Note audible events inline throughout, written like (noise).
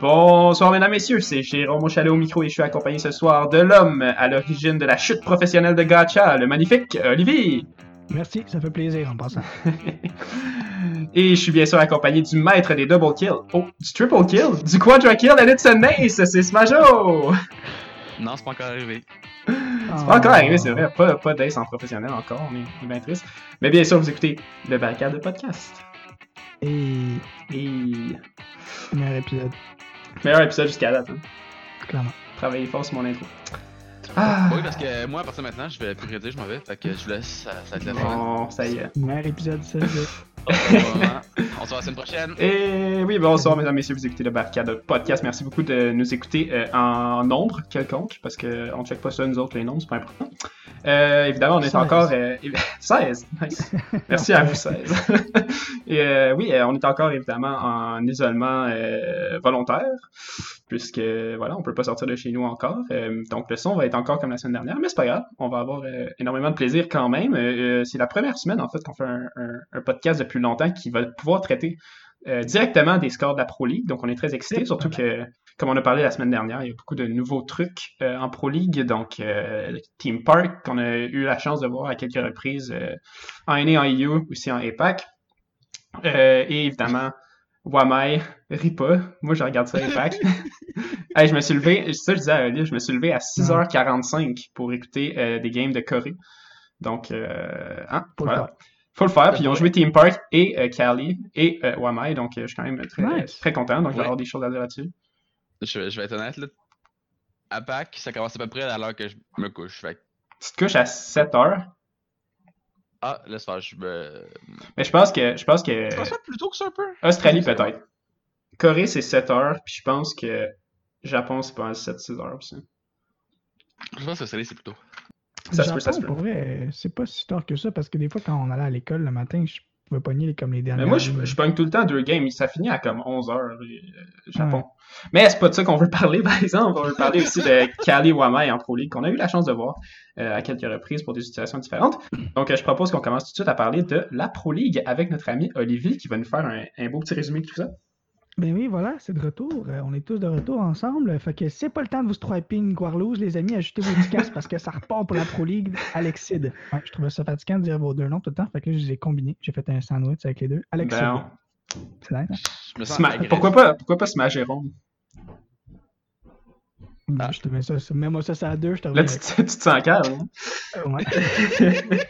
Bonsoir mesdames, messieurs, c'est Jérôme Chalet au micro et je suis accompagné ce soir de l'homme à l'origine de la chute professionnelle de Gacha, le magnifique Olivier. Merci, ça fait plaisir en passant. (laughs) et je suis bien sûr accompagné du maître des double kills, oh, du triple kill, du quadra kill, and it's a nice, c'est Smajo! Non, c'est pas encore arrivé. C'est pas encore arrivé, c'est vrai, pas, pas d'ace en professionnel encore, on est, bien triste. Mais bien sûr, vous écoutez le Barricade de podcast. Et... Et... Meilleur épisode. Meilleur épisode jusqu'à date. Hein. Clairement. Travailler fort sur mon intro. Ah. Oui, parce que moi, à partir de maintenant, je vais plus dire, je m'en vais. Fait que je vous laisse, ça, ça va être la fin. Bon, ça y est. Meilleur épisode, ça. (laughs) On se voit la semaine prochaine. Et oui, bonsoir, mesdames, messieurs, vous écoutez le Barcade Podcast. Merci beaucoup de nous écouter euh, en nombre quelconque, parce qu'on ne check pas ça, nous autres, les nombres, c'est pas important. Euh, évidemment, on est 16. encore. Euh, 16, (laughs) nice. (laughs) Merci à vous, 16. (laughs) Et euh, oui, euh, on est encore évidemment en isolement euh, volontaire, puisque voilà, on peut pas sortir de chez nous encore. Euh, donc le son va être encore comme la semaine dernière, mais c'est pas grave. On va avoir euh, énormément de plaisir quand même. C'est la première semaine en fait qu'on fait un, un- un podcast depuis longtemps qui va pouvoir traiter euh, directement des scores de la Pro League. Donc on est très excités, surtout que comme on a parlé la semaine dernière, il y a beaucoup de nouveaux trucs euh, en Pro League. Donc, euh, Team Park, qu'on a eu la chance de voir à quelques reprises en NA, en EU, aussi en APAC. Et évidemment, Wamai, Ripa. Moi, je regarde ça APAC. (laughs) hey, je me suis levé, ça je disais à je me suis levé à 6h45 pour écouter des games de Corée. Donc, hein, voilà. Faut le faire. Puis ils ont joué Team Park et euh, Cali et euh, Wamai. Donc, euh, je suis quand même très, Nice. très content. Donc, je vais Ouais. avoir des choses à dire là-dessus. Je, je vais être honnête, là. À Pâques, ça commence à peu près à l'heure que je me couche. Fait Tu te couches à 7 heures? Ah, laisse faire, je me. Mais je pense que je pense que Tu penses pas plus tôt que ça un peu? Australie peut-être. Corée c'est 7 heures, puis je pense que Japon c'est pas mal 7-6 heures aussi. Je pense que ça c'est plus tôt. Ça se peut, ça se peut. Pour vrai, c'est pas si tard que ça, parce que des fois, quand on allait à l'école le matin, je pouvais pogner comme les dernières. Mais moi je, je pogne tout le temps deux games, ça finit à comme 11 heures euh, Japon. Mais c'est pas de ça qu'on veut parler (laughs) par exemple, on veut parler aussi de Kali Wamai en Pro League qu'on a eu la chance de voir euh, à quelques reprises pour des situations différentes. Donc euh, je propose qu'on commence tout de suite à parler de la Pro League avec notre ami Olivier qui va nous faire un, un beau petit résumé de tout ça. Ben oui, voilà, c'est de retour. Euh, on est tous de retour ensemble. Fait que c'est pas le temps de vous striper une Guarlouse, les amis. Ajoutez vos tickets parce que ça repart pour la Pro League. Alexide. Ouais, je trouvais ça fatigant de dire vos deux noms tout le temps. Fait que là, je les ai combinés. J'ai fait un sandwich avec les deux. Alexide. Ben, C'est hein? Pourquoi pas pourquoi pas Smash Jérôme? Ben, Je te mets ça, mets-moi ça, ça à deux. Je te Là tu, te- tu te sens calme. hein? Ouais. (laughs)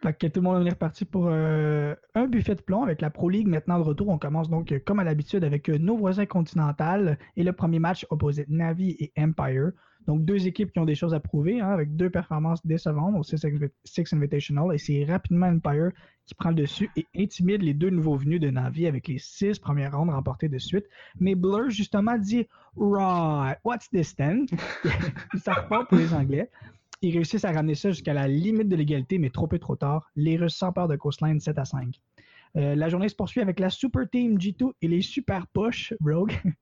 Que tout le monde est reparti pour euh, un buffet de plomb avec la Pro League maintenant de retour. On commence donc euh, comme à l'habitude avec euh, nos voisins continentaux et le premier match opposé Navi et Empire. Donc deux équipes qui ont des choses à prouver hein, avec deux performances décevantes au Six, Invi- Six Invitational et c'est rapidement Empire qui prend le dessus et intimide les deux nouveaux venus de Navi avec les six premières rondes remportées de suite. Mais Blur justement dit Right, what's this then? (laughs) Ça repart pour les Anglais. Ils réussissent à ramener ça jusqu'à la limite de l'égalité, mais trop peu trop tard. Les Russes s'emparent de Coastline 7 à 5. Euh, la journée se poursuit avec la Super Team G2 et les Super Push Rogue. (laughs)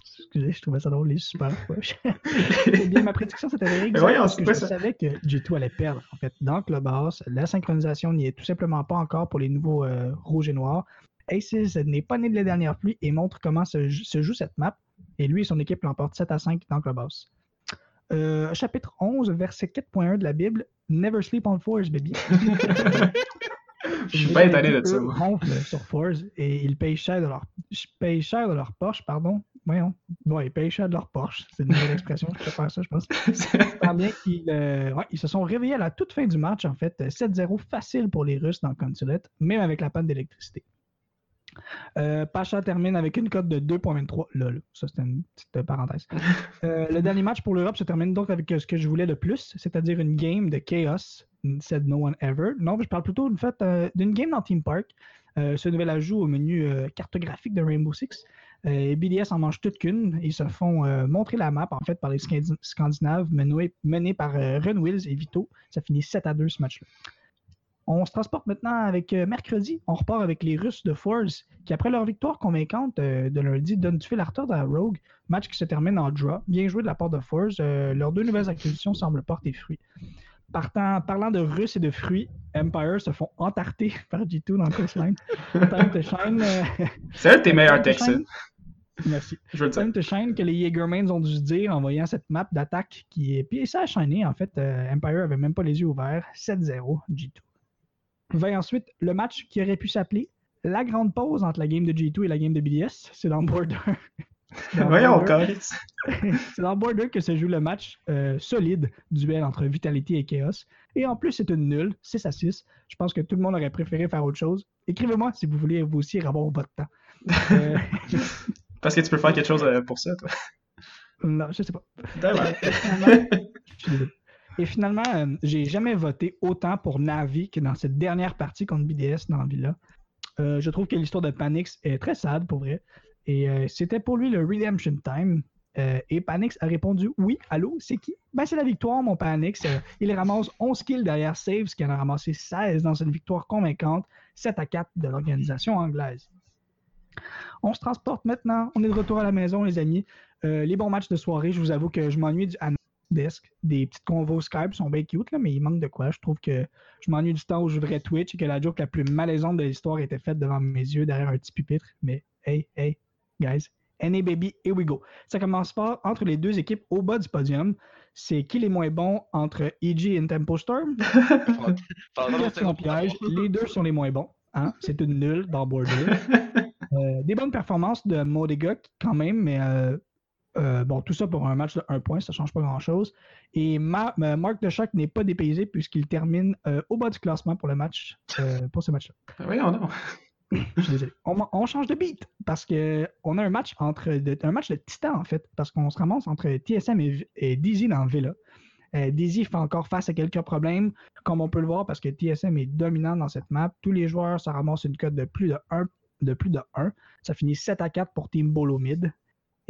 Excusez, je trouvais ça drôle, les Super Push. (laughs) Eh bien, ma prédiction s'est avérée parce que je ça? savais que G2 allait perdre. En fait, dans Clubhouse, la synchronisation n'y est tout simplement pas encore pour les nouveaux euh, rouges et noirs. Aces n'est pas né de la dernière pluie et montre comment se, se joue cette map. Et lui et son équipe l'emportent 7 à 5 dans Clubhouse. Euh, chapitre 11, verset 4.1 de la Bible. Never sleep on fours, baby. (laughs) Je suis pas étonné de ça. moi. ronflent sur fours et ils payent cher de leur, ils payent cher de leur Porsche, pardon. Voyons. Ouais, ils payent cher de leur Porsche. C'est une nouvelle expression, je peux faire ça, je pense. (laughs) Tant bien qu'ils euh, ouais, ils se sont réveillés à la toute fin du match, en fait. 7-0 facile pour les Russes dans le Consulate, même avec la panne d'électricité. Euh, Pacha termine avec une cote de 2.23. Lol, ça c'était une petite euh, parenthèse. (laughs) Euh, le dernier match pour l'Europe se termine donc avec ce que je voulais le plus, c'est-à-dire une game de chaos, said no one ever. Non, je parle plutôt d'une fait, euh, d'une game dans Team Park. Ce nouvel ajout au menu cartographique de Rainbow Six. Et BDS en mange toute qu'une. Ils se font montrer la map en fait par les Scandi- Scandinaves menés, menés par euh, Ren Wills et Vito. Ça finit 7 à 2 ce match-là. On se transporte maintenant avec euh, mercredi. On repart avec les Russes de Force qui, après leur victoire convaincante euh, de lundi, donnent du fil à retordre à Rogue. Match qui se termine en draw. Bien joué de la part de Force. Euh, leurs deux nouvelles acquisitions semblent porter fruit. Partant, parlant de Russes et de fruits, Empire se font entarter (laughs) par G2 dans le coastline. Time to shine. euh, C'est un de tes meilleurs Time to shine. Merci. Je veux le dire. Shine que les Jaegermans ont dû se dire en voyant cette map d'attaque qui est. Puis ça a shiné, en fait. euh, Empire avait même pas les yeux ouverts. 7-0, G2. Va ensuite le match qui aurait pu s'appeler la grande pause entre la game de G2 et la game de BDS. C'est dans Border. (laughs) Dans Voyons. (laughs) C'est dans Border que se joue le match euh, solide duel entre Vitality et Chaos. Et en plus, c'est une nulle, 6 à 6. Je pense que tout le monde aurait préféré faire autre chose. Écrivez-moi si vous voulez vous aussi avoir votre temps. Euh, (laughs) Parce que tu peux faire quelque chose euh, pour ça, toi. non, je sais pas. D'accord. Et finalement, je suis désolé. Et finalement, euh, j'ai jamais voté autant pour Navi que dans cette dernière partie contre BDS dans Villa. Euh, je trouve que l'histoire de Panix est très sad pour vrai. Et euh, c'était pour lui le Redemption Time. Et Panix a répondu Oui, allô, c'est qui? Ben, c'est la victoire, mon Panix. Il ramasse 11 kills derrière Saves, qui en a ramassé 16 dans une victoire convaincante, 7 à 4 de l'organisation anglaise. On se transporte maintenant. On est de retour à la maison, les amis. Les bons matchs de soirée, je vous avoue que je m'ennuie du desk. Des petites convos Skype sont bien cute, là, mais il manque de quoi. Je trouve que je m'ennuie du temps où je voudrais Twitch et que la joke la plus malaisante de l'histoire était faite devant mes yeux derrière un petit pupitre. Mais hey, hey, guys, NA Baby, here we go. Ça commence fort entre les deux équipes au bas du podium. C'est qui les moins bons entre EG et Tempo Storm? (laughs) Question piège. Les deux sont les moins bons. Hein? C'est une nulle dans Border. (laughs) Euh, des bonnes performances de Modega quand même, mais euh, euh, bon, tout ça pour un match de 1 point, ça ne change pas grand-chose. Et Ma- euh, Marc n'est pas dépaysé puisqu'il termine euh, au bas du classement pour le match, euh, pour ce match-là. Voyons, non. (laughs) Je suis désolé. On, on change de beat parce que on a un match entre de- un match de titan en fait, parce qu'on se ramasse entre TSM et, et Dizzy dans Villa. Dizzy fait encore face à quelques problèmes, comme on peut le voir, parce que TSM est dominant dans cette map. Tous les joueurs, ça ramasse une cote de plus de 1. De plus de 1. Ça finit 7 à 4 pour Team Bolo Mid.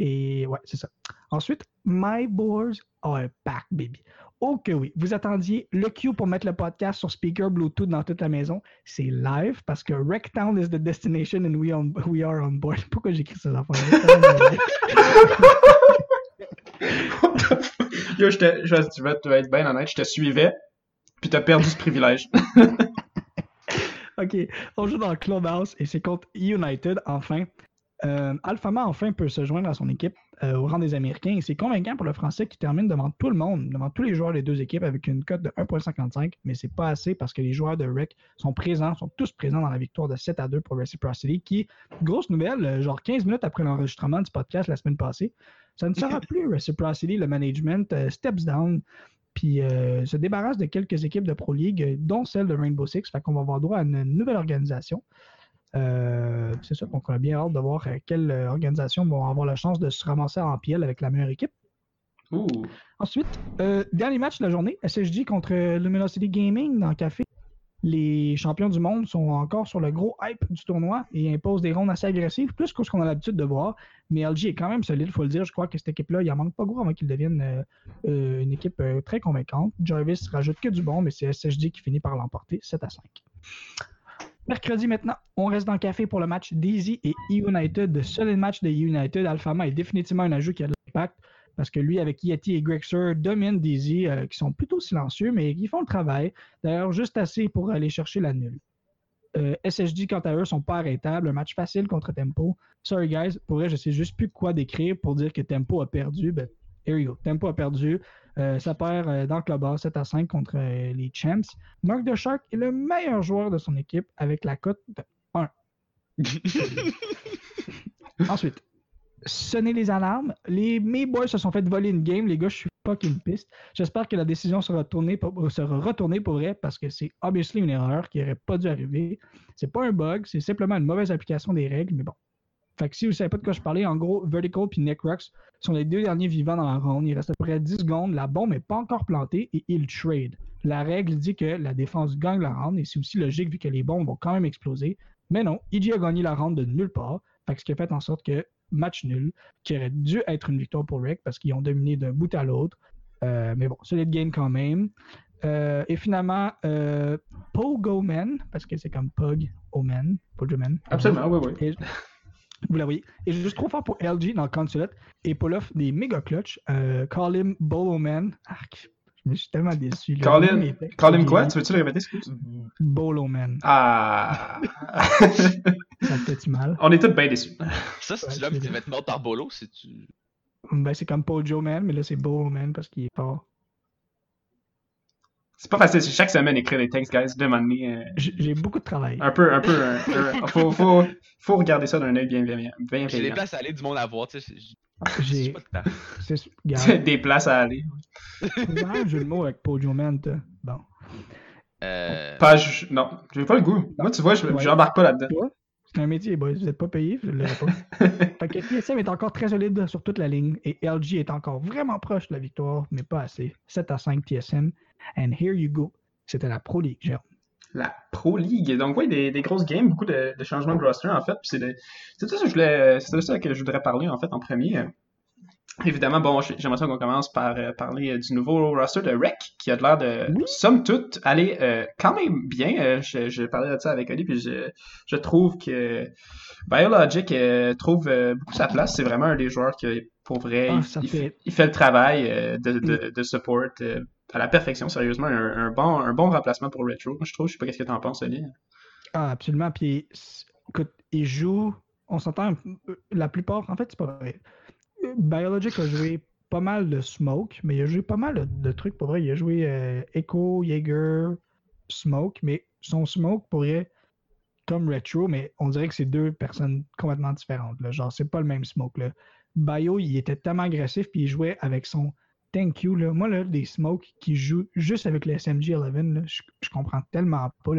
Et ouais, c'est ça. Ensuite, My Boars are back, baby. Oh que oui. Vous attendiez le cue pour mettre le podcast sur speaker Bluetooth dans toute la maison. C'est live parce que Rectown is the destination and we, on- we are on board. Pourquoi j'écris ces affaires? Yo, je te- je- tu, vas, tu vas être bien honnête, je te suivais, puis t'as perdu ce privilège. (laughs) Ok, on joue dans Clubhouse et c'est contre United, enfin. Euh, Alphama, enfin, peut se joindre à son équipe euh, au rang des Américains et c'est convaincant pour le Français qui termine devant tout le monde, devant tous les joueurs des deux équipes avec une cote de 1.55, mais c'est pas assez parce que les joueurs de REC sont présents, sont tous présents dans la victoire de 7 à 2 pour Reciprocity qui, grosse nouvelle, euh, genre 15 minutes après l'enregistrement du podcast la semaine passée, ça ne sera (laughs) plus Reciprocity, le management euh, steps down puis euh, se débarrasse de quelques équipes de Pro League, dont celle de Rainbow Six. Fait qu'on va avoir droit à une nouvelle organisation. Euh, c'est ça, donc on a bien hâte de voir euh, quelle euh, organisation vont avoir la chance de se ramasser en piel avec la meilleure équipe. Ensuite, euh, dernier match de la journée, SSG contre Luminosity Gaming dans le café. Les champions du monde sont encore sur le gros hype du tournoi et imposent des rondes assez agressives, plus que ce qu'on a l'habitude de voir. Mais LG est quand même solide, il faut le dire. Je crois que cette équipe-là, il en manque pas gros avant qu'ils deviennent euh, une équipe très convaincante. Jarvis rajoute que du bon, mais c'est SSG qui finit par l'emporter 7 à 5. Mercredi maintenant, on reste dans le café pour le match Daisy et E-United. Solide match de E-United. Alphama est définitivement un ajout qui a de l'impact parce que lui, avec Yeti et Grexer, domine Daisy, euh, qui sont plutôt silencieux, mais qui font le travail. D'ailleurs, juste assez pour aller chercher la nulle. Euh, quant à eux, sont pas arrêtables. Un match facile contre Tempo. Sorry, guys. Pour vrai, je sais juste plus quoi décrire pour dire que Tempo a perdu. Ben, here you go. Tempo a perdu. Euh, ça perd euh, dans le club 7 à 5 contre euh, les Champs. Mark de Shark est le meilleur joueur de son équipe avec la cote de 1. (laughs) Ensuite, sonner les alarmes. Les, mes boys se sont fait voler une game. Les gars, je suis fucking piste. J'espère que la décision sera, tournée pour- sera retournée pour vrai parce que c'est obviously une erreur qui n'aurait pas dû arriver. C'est pas un bug, c'est simplement une mauvaise application des règles, mais bon. Fait que si vous savez pas de quoi je parlais, en gros, Vertical puis Necrox sont les deux derniers vivants dans la ronde. Il reste à peu près 10 secondes. La bombe n'est pas encore plantée et ils trade. La règle dit que la défense gagne la ronde et c'est aussi logique vu que les bombes vont quand même exploser. Mais non, EG a gagné la ronde de nulle part. Fait que ce qui a fait en sorte que match nul, qui aurait dû être une victoire pour Rec parce qu'ils ont dominé d'un bout à l'autre. Euh, mais bon, solide game quand même. Euh, et finalement, euh, Pogo Man, parce que c'est comme Pug Omen, Pogo Man. Absolument, oui, oui. Vous la voyez. Et juste trop fort pour LG dans le consulate et pull off des méga clutch. Euh, call him Bolo Man. Arc. Je suis tellement déçu. là. Colin, Colin quoi? Tu veux-tu le répéter, excuse? Bolo Man. Ah! (laughs) Ça te fait-tu mal? On est tous bien déçus. Ça, Ouais, c'est-tu je l'homme qui va être mort par Bolo? C'est-tu? Ben, c'est comme Pojo Man, mais là, c'est Bolo Man parce qu'il est fort. C'est pas facile, c'est chaque semaine écrire des textes, guys. Demandez euh, J'ai j'ai beaucoup de travail. un peu, un peu. un- (laughs) un- faut, faut, faut regarder ça d'un œil bien bienveillant. J'ai des places à aller, du monde à voir, tu sais. j'ai- J'ai. J'ai pas de temps. (laughs) Des places à aller. c'est un jeu de mots avec Pojo Man, toi. Bon. Euh. Pas, je- non, j'ai pas le goût. Moi, tu vois, je Ouais. pas là-dedans. C'est un métier, boys. Vous êtes pas payé, je l'aurais pas. (laughs) fait que TSM est encore très solide sur toute la ligne et LG est encore vraiment proche de la victoire, mais pas assez. 7 à 5 TSM. And here you go. C'était la Pro League, Jérôme. La Pro League. Donc, oui, des, des grosses games, beaucoup de, de changements de roster, en fait. C'est de, ça que je voulais, ça que je voudrais parler, en fait, en premier. Évidemment, bon, j'ai- j'aimerais ça qu'on commence par euh, parler euh, du nouveau roster de Rec, qui a l'air de, Oui. somme toute, aller euh, quand même bien. Je, je parlais de ça avec Oli, puis je, je trouve que Biologic trouve beaucoup sa place. C'est vraiment un des joueurs qui, pour vrai, Ah, il, fait- fait... il fait le travail de, de, de support à la perfection, sérieusement. Un, un bon, un bon remplacement pour Retro, je trouve. Je sais pas qu'est-ce que t'en penses, Oli. Ah, absolument. Puis, écoute, il joue, on s'entend, la plupart, en fait, c'est pas vrai. Biologic a joué pas mal de Smoke, mais il a joué pas mal de, trucs pour vrai. Il a joué euh, Echo, Jaeger, Smoke, mais son Smoke pourrait, comme Retro, mais on dirait que c'est deux personnes complètement différentes. Là. Genre, c'est pas le même Smoke. Bio, il était tellement agressif, puis il jouait avec son Thank you. Moi, là, des Smoke qui jouent juste avec le SMG 11, là, je, je comprends tellement pas.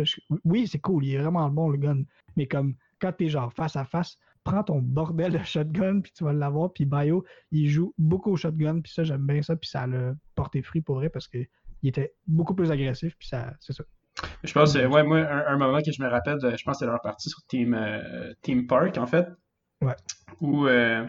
oui, c'est cool, il est vraiment bon le gun. Mais comme quand t'es genre face à face, prends ton bordel de shotgun, puis tu vas l'avoir. Puis Bio, il joue beaucoup au shotgun, puis ça, j'aime bien ça, puis ça l'a porté fruit pour vrai parce qu'il était beaucoup plus agressif, puis ça, c'est ça. Je pense, euh, ouais, moi, un, un moment que je me rappelle, je pense que c'est leur partie sur Team, euh, Team Park, en fait. Ouais. Où euh,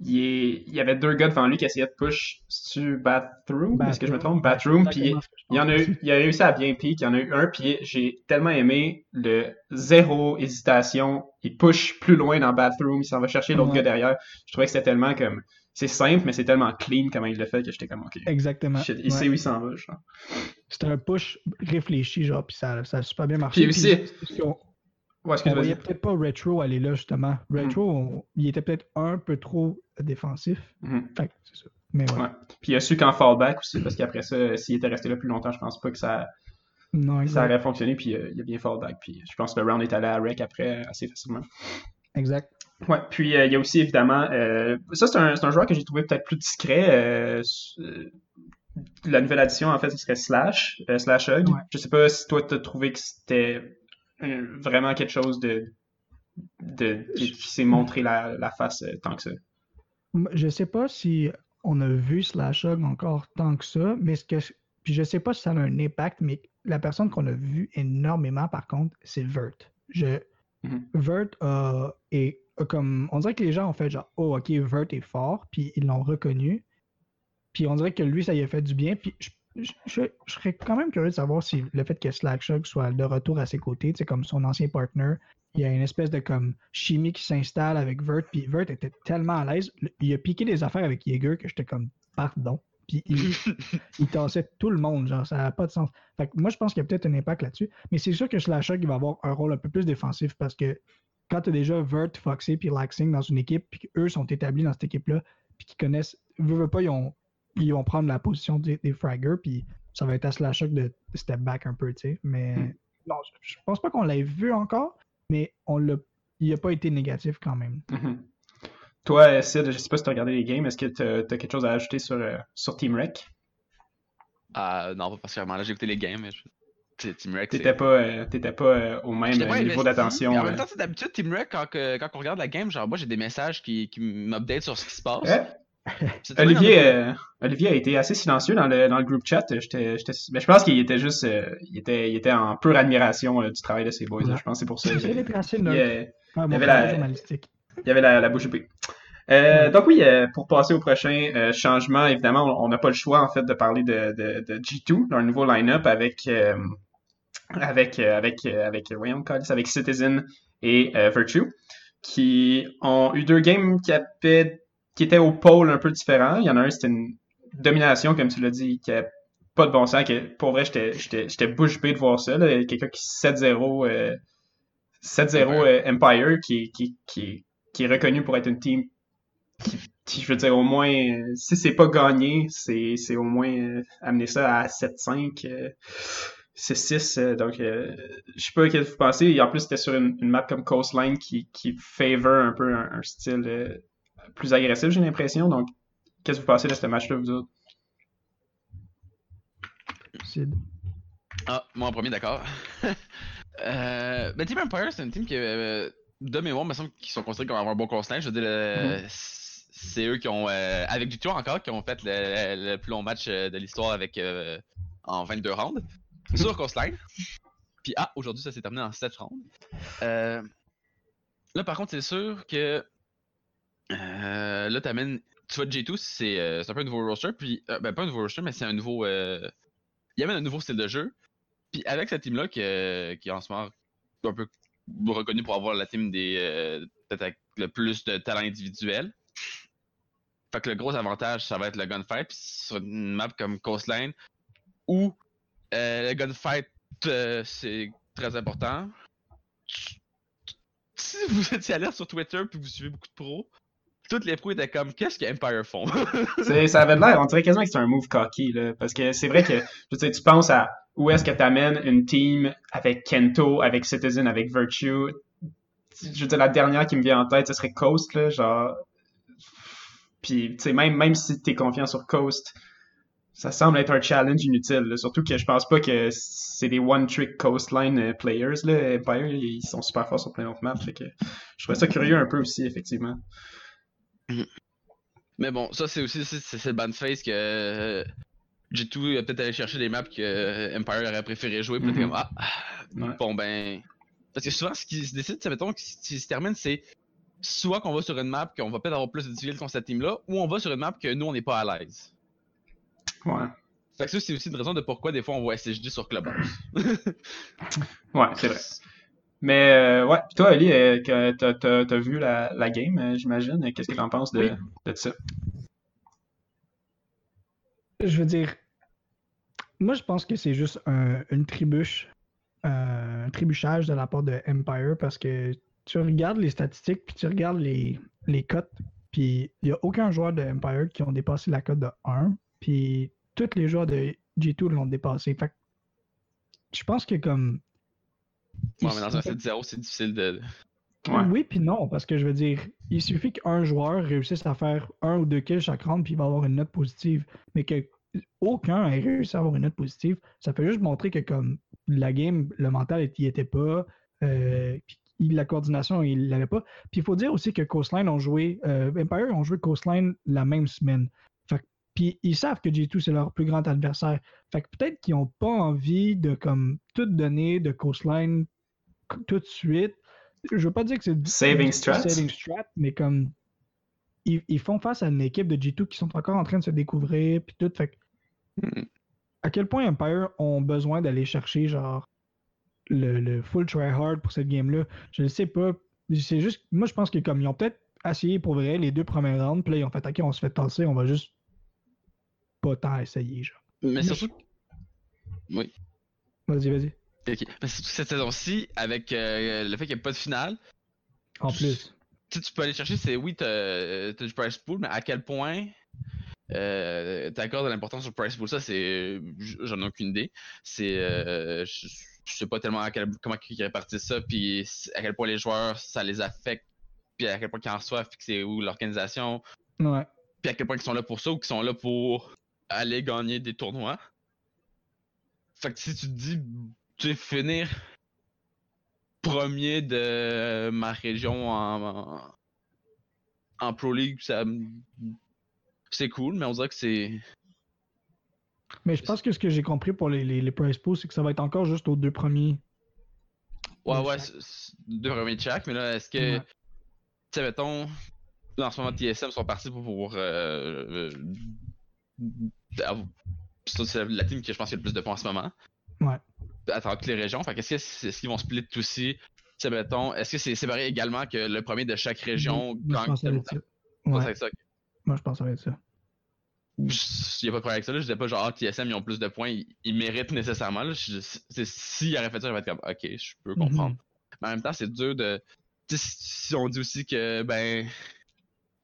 il, est- il y avait deux gars devant lui qui essayaient de push sur Bathroom, est-ce que je me trompe? Bathroom, puis il y en a eu, il a réussi à bien pique, il y en a eu un, puis j'ai tellement aimé le zéro hésitation, il push plus loin dans Bathroom, il s'en va chercher l'autre Ouais. gars derrière. Je trouvais que c'était tellement comme, c'est simple, mais c'est tellement clean comment il le fait que j'étais comme, ok, Exactement. shit, il Ouais. sait où il s'en va, genre. C'était un push réfléchi, genre, puis ça, ça a super bien marché. Puis aussi- Puis, Ouais, on voyait peut-être pas Retro aller là, justement. Retro, on- il était peut-être un peu trop défensif. Fait que c'est ça. Mais ouais. Ouais. Puis il a su qu'en fallback aussi, parce qu'après ça, s'il était resté là plus longtemps, je pense pas que ça, Non, ça aurait fonctionné. Puis euh, il a bien fallback. Puis je pense que le round est allé à rec après euh, assez facilement. Exact. Ouais. Puis euh, il y a aussi évidemment, euh, ça c'est un, c'est un joueur que j'ai trouvé peut-être plus discret. euh, euh, la nouvelle addition en fait, ce serait Slash, euh, Slash Hug. Je sais pas si toi t'as trouvé que c'était euh, vraiment quelque chose de, de qui, qui s'est montré la, la face euh, tant que ça. Je sais pas si on a vu Slash Hog encore tant que ça, mais ce que puis je sais pas si ça a un impact, mais la personne qu'on a vu énormément par contre, c'est Vert. Je Mhm. Vert est comme on dirait que les gens ont fait genre oh ok Vert est fort, puis ils l'ont reconnu, puis on dirait que lui ça y a fait du bien, puis je, je- je- je serais quand même curieux de savoir si le fait que Slash Hog soit de retour à ses côtés, tu sais comme son ancien partner, il y a une espèce de comme chimie qui s'installe avec Vert, puis Vert était tellement à l'aise. Il a piqué des affaires avec Jaeger que j'étais comme pardon. Puis il, (laughs) il tassait tout le monde, genre ça n'a pas de sens. Fait que moi je pense qu'il y a peut-être un impact là-dessus. Mais c'est sûr que Slasher il va avoir un rôle un peu plus défensif parce que quand tu as déjà Vert, Foxy puis Laxing dans une équipe, puis qu'eux sont établis dans cette équipe-là, puis qu'ils connaissent, veux, veux pas, ils, ont, ils vont prendre la position des, des fraggers, puis ça va être à Slasher de step back un peu, tu sais. Mais Mm. non, je, je pense pas qu'on l'ait vu encore, mais on l'a, il n'a pas été négatif quand même. Mhm. Toi, euh, Sid, je sais pas si tu as regardé les games, est-ce que tu as, quelque chose à ajouter sur, euh, sur Team Rec? Ah, non, pas particulièrement. Là, j'ai écouté les games, mais je... Team Rec, T'étais pas, euh, t'étais pas euh, au même pas euh, niveau d'attention. En euh. même temps, c'est d'habitude, Team Rec, quand, quand on regarde la game, genre, moi, j'ai des messages qui, qui m'update sur ce qui se passe. (laughs) Olivier, euh, Olivier a été assez silencieux dans le, dans le group chat. J'étais, j'étais, mais je pense qu'il était juste, euh, il était, il était en pure admiration euh, du travail de ses boys. Ouais. Je pense que c'est pour ça. (laughs) Il, mon avait la- journalistique. il avait la, la bouche épée. Euh, Ouais. Donc oui, euh, pour passer au prochain euh, changement, évidemment, on n'a pas le choix en fait de parler de, de, de G2, d'un nouveau line-up avec euh, avec euh, avec euh, avec euh, voyons avec Citizen et euh, Virtue, qui ont eu deux games qui avaient qui étaient au pôle un peu différents. Il y en a un c'était une domination comme tu l'as dit qui a pas de bon sens. Que, pour vrai, j'étais bouche bée de voir ça. Quelqu'un qui 7-0 7-0 Empire, qui, qui, qui, qui est reconnu pour être une team qui, je veux dire, au moins, si c'est pas gagné, c'est, c'est au moins euh, amener ça à 7-5, 6-6. Euh, euh, donc, je sais pas ce que vous pensez. Et en plus, c'était sur une, map comme Coastline qui, qui favor un peu un, style plus agressif, j'ai l'impression. Donc, qu'est-ce que vous pensez de ce match-là, vous autres? Ah, moi en premier, d'accord. (laughs) euh, ben, Team Empire, c'est une team qui, de mémoire, me semble qu'ils sont construits comme avoir un bon coastline. Je veux dire, mm-hmm c'est eux qui ont, euh, avec du tout encore, qui ont fait le, plus long match euh, de l'histoire avec euh, en 22 rounds sur (laughs) Coastline. Puis ah, aujourd'hui ça s'est terminé en 7 rounds. là par contre c'est sûr que là t'amènes, tu vois J2 c'est un peu un nouveau roster, puis ben pas un nouveau roster mais c'est un nouveau, il amène un nouveau style de jeu. Puis avec cette team là qui, est en ce moment un peu reconnu pour avoir la team des peut-être le plus de talent individuel. Fait que le gros avantage, ça va être le gunfight. Puis sur une map comme Coastline, où euh, le gunfight, euh, c'est très important. Si vous (laughs) étiez allé sur Twitter puis vous suivez beaucoup de pros, toutes les pros étaient comme qu'est-ce que Empire font? (laughs) Ça avait l'air, on dirait quasiment que c'est un move cocky là, parce que c'est vrai que (laughs) je sais, tu penses à où est-ce que tu amènes une team avec Kento, avec Citizen, avec Virtue. Je veux dire la dernière qui me vient en tête, ce serait Coast là, genre puis, tu sais, même, même si t'es confiant sur Coast, ça semble être un challenge inutile. Surtout que je pense pas que c'est des one-trick coastline euh, players. Là. Empire, ils sont super forts sur plein d'autres maps. Fait que je trouvais ça curieux un peu aussi, effectivement. Mais bon, ça c'est aussi c'est le face que euh, G2 a peut-être allé chercher des maps que euh, Empire aurait préféré jouer. Puis mm comme ah, bon ben. Parce que souvent, ce qui se décide, c'est mettons, qui se termine, c'est soit qu'on va sur une map qu'on va peut-être avoir plus de difficultés contre cette team-là, ou on va sur une map que nous, on n'est pas à l'aise. Ouais. Fait que ça, c'est aussi une raison de pourquoi des fois on voit SSG sur Clubhouse. ouais, c'est vrai. (laughs) Mais euh, ouais, toi, Ali, euh, t'as as, vu la, la game, euh, j'imagine. Qu'est-ce que t'en penses de, de ça? Je veux dire, moi je pense que c'est juste un, une tribuche, un trébuchage de la part de Empire parce que tu regardes les statistiques, puis tu regardes les, les cotes, puis il n'y a aucun joueur de Empire qui ont dépassé la cote de 1, puis tous les joueurs de G2 l'ont dépassé. Fait je pense que comme. Ouais, mais dans un 7-0, c'est difficile de. Oui, puis non, parce que je veux dire, il suffit qu'un joueur réussisse à faire un ou deux kills chaque round, puis il va avoir une note positive. Mais que aucun ait réussi à avoir une note positive, ça peut juste montrer que comme la game, le mental n'y était pas, euh, la coordination, il l'avait pas. Puis il faut dire aussi que Coastline ont joué, euh, Empire ont joué Coastline la même semaine. Puis ils savent que G2 c'est leur plus grand adversaire. Fait que peut-être qu'ils n'ont pas envie de comme tout donner de Coastline tout de suite. Je veux pas dire que c'est saving strat. saving strat, mais comme ils, font face à une équipe de G2 qui sont encore en train de se découvrir puis tout. Fait hmm. à quel point Empire ont besoin d'aller chercher genre le, full try hard pour cette game-là? Je ne sais pas. C'est juste. Moi, je pense que comme ils ont peut-être essayé pour vrai les deux premières rounds, puis là, ils ont fait OK, on se fait tasser, on va juste pas tant essayer. Genre. Mais surtout. Oui. Vas-y, vas-y. Ok. Mais surtout cette saison-ci, avec euh, le fait qu'il n'y a pas de finale. En plus. Tu, tu peux aller chercher, c'est oui, tu as, du price pool, mais à quel point euh, accordes de l'importance sur le price pool, ça, c'est. J'en ai aucune idée. C'est. Euh, je sais pas tellement à quel, comment ils répartissent ça, puis à quel point les joueurs, ça les affecte, puis à quel point ils en reçoivent, puis c'est où l'organisation. Ouais. Puis à quel point ils sont là pour ça ou qu'ils sont là pour aller gagner des tournois. Fait que si tu te dis, tu veux finir premier de ma région en, en, Pro League, ça c'est cool, mais on dirait que c'est mais je pense que ce que j'ai compris pour les, les, les price pools, c'est que ça va être encore juste aux deux premiers. Ouais, ouais, deux premiers de chaque, mais là, est-ce que. Tu sais, mettons, en ce moment, TSM sont partis pour. pour euh, c'est la team que je pense qu'il y a le plus de points en ce moment. Ouais. À travers toutes les régions. Fait qu'est-ce que est-ce qu'ils vont split aussi? sais, mettons, est-ce que c'est séparé également que le premier de chaque région Moi, je pense que ça va être ça. Moi, je pense que ça va être ça. il n'y a pas de problème avec ça. Là. Je disais pas genre, ah, TSM, ils ont plus de points, ils, méritent nécessairement. S'ils auraient fait ça, j'aurais être comme, ok, je peux comprendre. Mais en même temps, c'est dur de. si on dit aussi que, ben.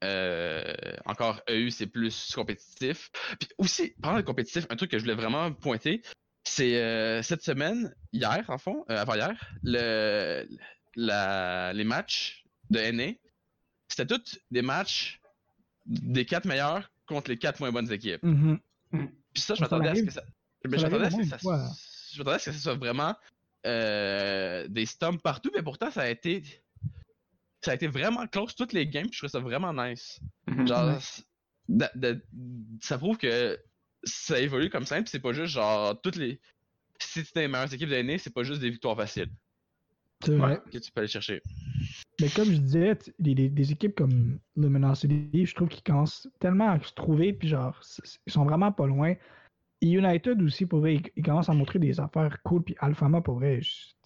Euh, encore EU, c'est plus compétitif. Puis aussi, parlant de compétitif, un truc que je voulais vraiment pointer, c'est euh, cette semaine, hier, en fond, euh, avant-hier, le, la, les matchs de NA, c'était tous des matchs des quatre meilleurs contre les quatre moins bonnes équipes. Mm-hmm. Puis ça, je m'attendais à ce que ça. je m'attendais à ce que ça, je m'attendais à ce que ça soit vraiment des stumps partout, mais pourtant, ça a été. Ça a été vraiment close toutes les games, je trouvais ça vraiment nice. Mm-hmm. Genre, ça prouve que ça évolue comme ça, puis c'est pas juste genre toutes les. Si c'était les meilleures équipes de l'année, c'est pas juste des victoires faciles. C'est vrai. Que tu peux aller chercher. Mais comme je disais, des, équipes comme Luminosity, je trouve qu'ils commencent tellement à se trouver, puis genre, ils sont vraiment pas loin. United aussi, pour vrai, ils, commencent à montrer des affaires cool, puis Alphama, pour vrai.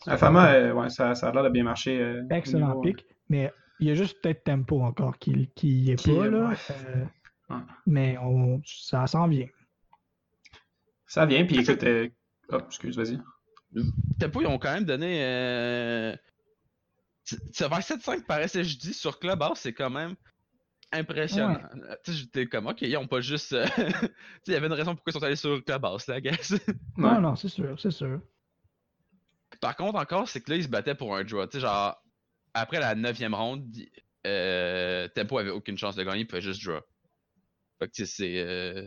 Alphama, euh, ouais, ça, ça, a l'air de bien marcher. Euh, excellent pic, mais il y a juste peut-être Tempo encore qui, qui est pas, là. Euh, mais on, ça s'en vient. Ça vient, puis écoute. Oh, excuse, vas-y. Tempo, ils ont quand même donné. Euh... Ça va 7-5 par SSD sur Clubhouse, c'est quand même impressionnant. Tu sais, j'étais comme, ok, ils ont pas juste. Euh, (laughs) tu sais, il y avait une raison pourquoi ils sont allés sur Clubhouse, là, guess. (laughs) Non, non, c'est sûr, c'est sûr. Par contre, encore, c'est que là, ils se battaient pour un draw. Tu sais, genre, après la 9ème ronde, euh, Tempo avait aucune chance de gagner, il pouvait juste draw. Fait que, c'est. Euh...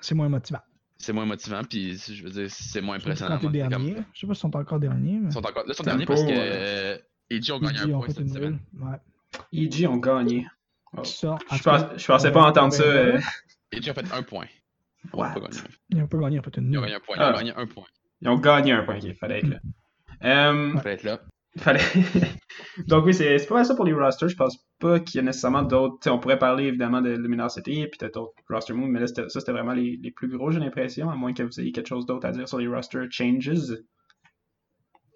C'est moins motivant c'est moins motivant, puis je veux dire, c'est moins impressionnant. Quand dernier, comme... je sais pas s'ils sont encore derniers. Mais... Ils sont encore... Là, ils sont derniers parce que euh, EG ont gagné un point cette semaine. Ouais. EG ont gagné. Oh. Je, pense, je pensais pas entendre ça. Euh... EG ont fait un point. Ils ont pas gagné. Ils ont pas gagné, en fait une Ils ont gagné un point. Ils ont ah. gagné un point. Ils ont gagné un point, il fallait être là. Um, fallait être là. Fallait... (laughs) Donc oui, c'est pas mal ça pour les rosters. Je pense pas qu'il y a nécessairement d'autres. On pourrait parler évidemment de Luminosity et puis peut-être d'autres roster moves, mais là, ça c'était vraiment les, les, plus gros, j'ai l'impression, à moins que vous ayez quelque chose d'autre à dire sur les roster changes.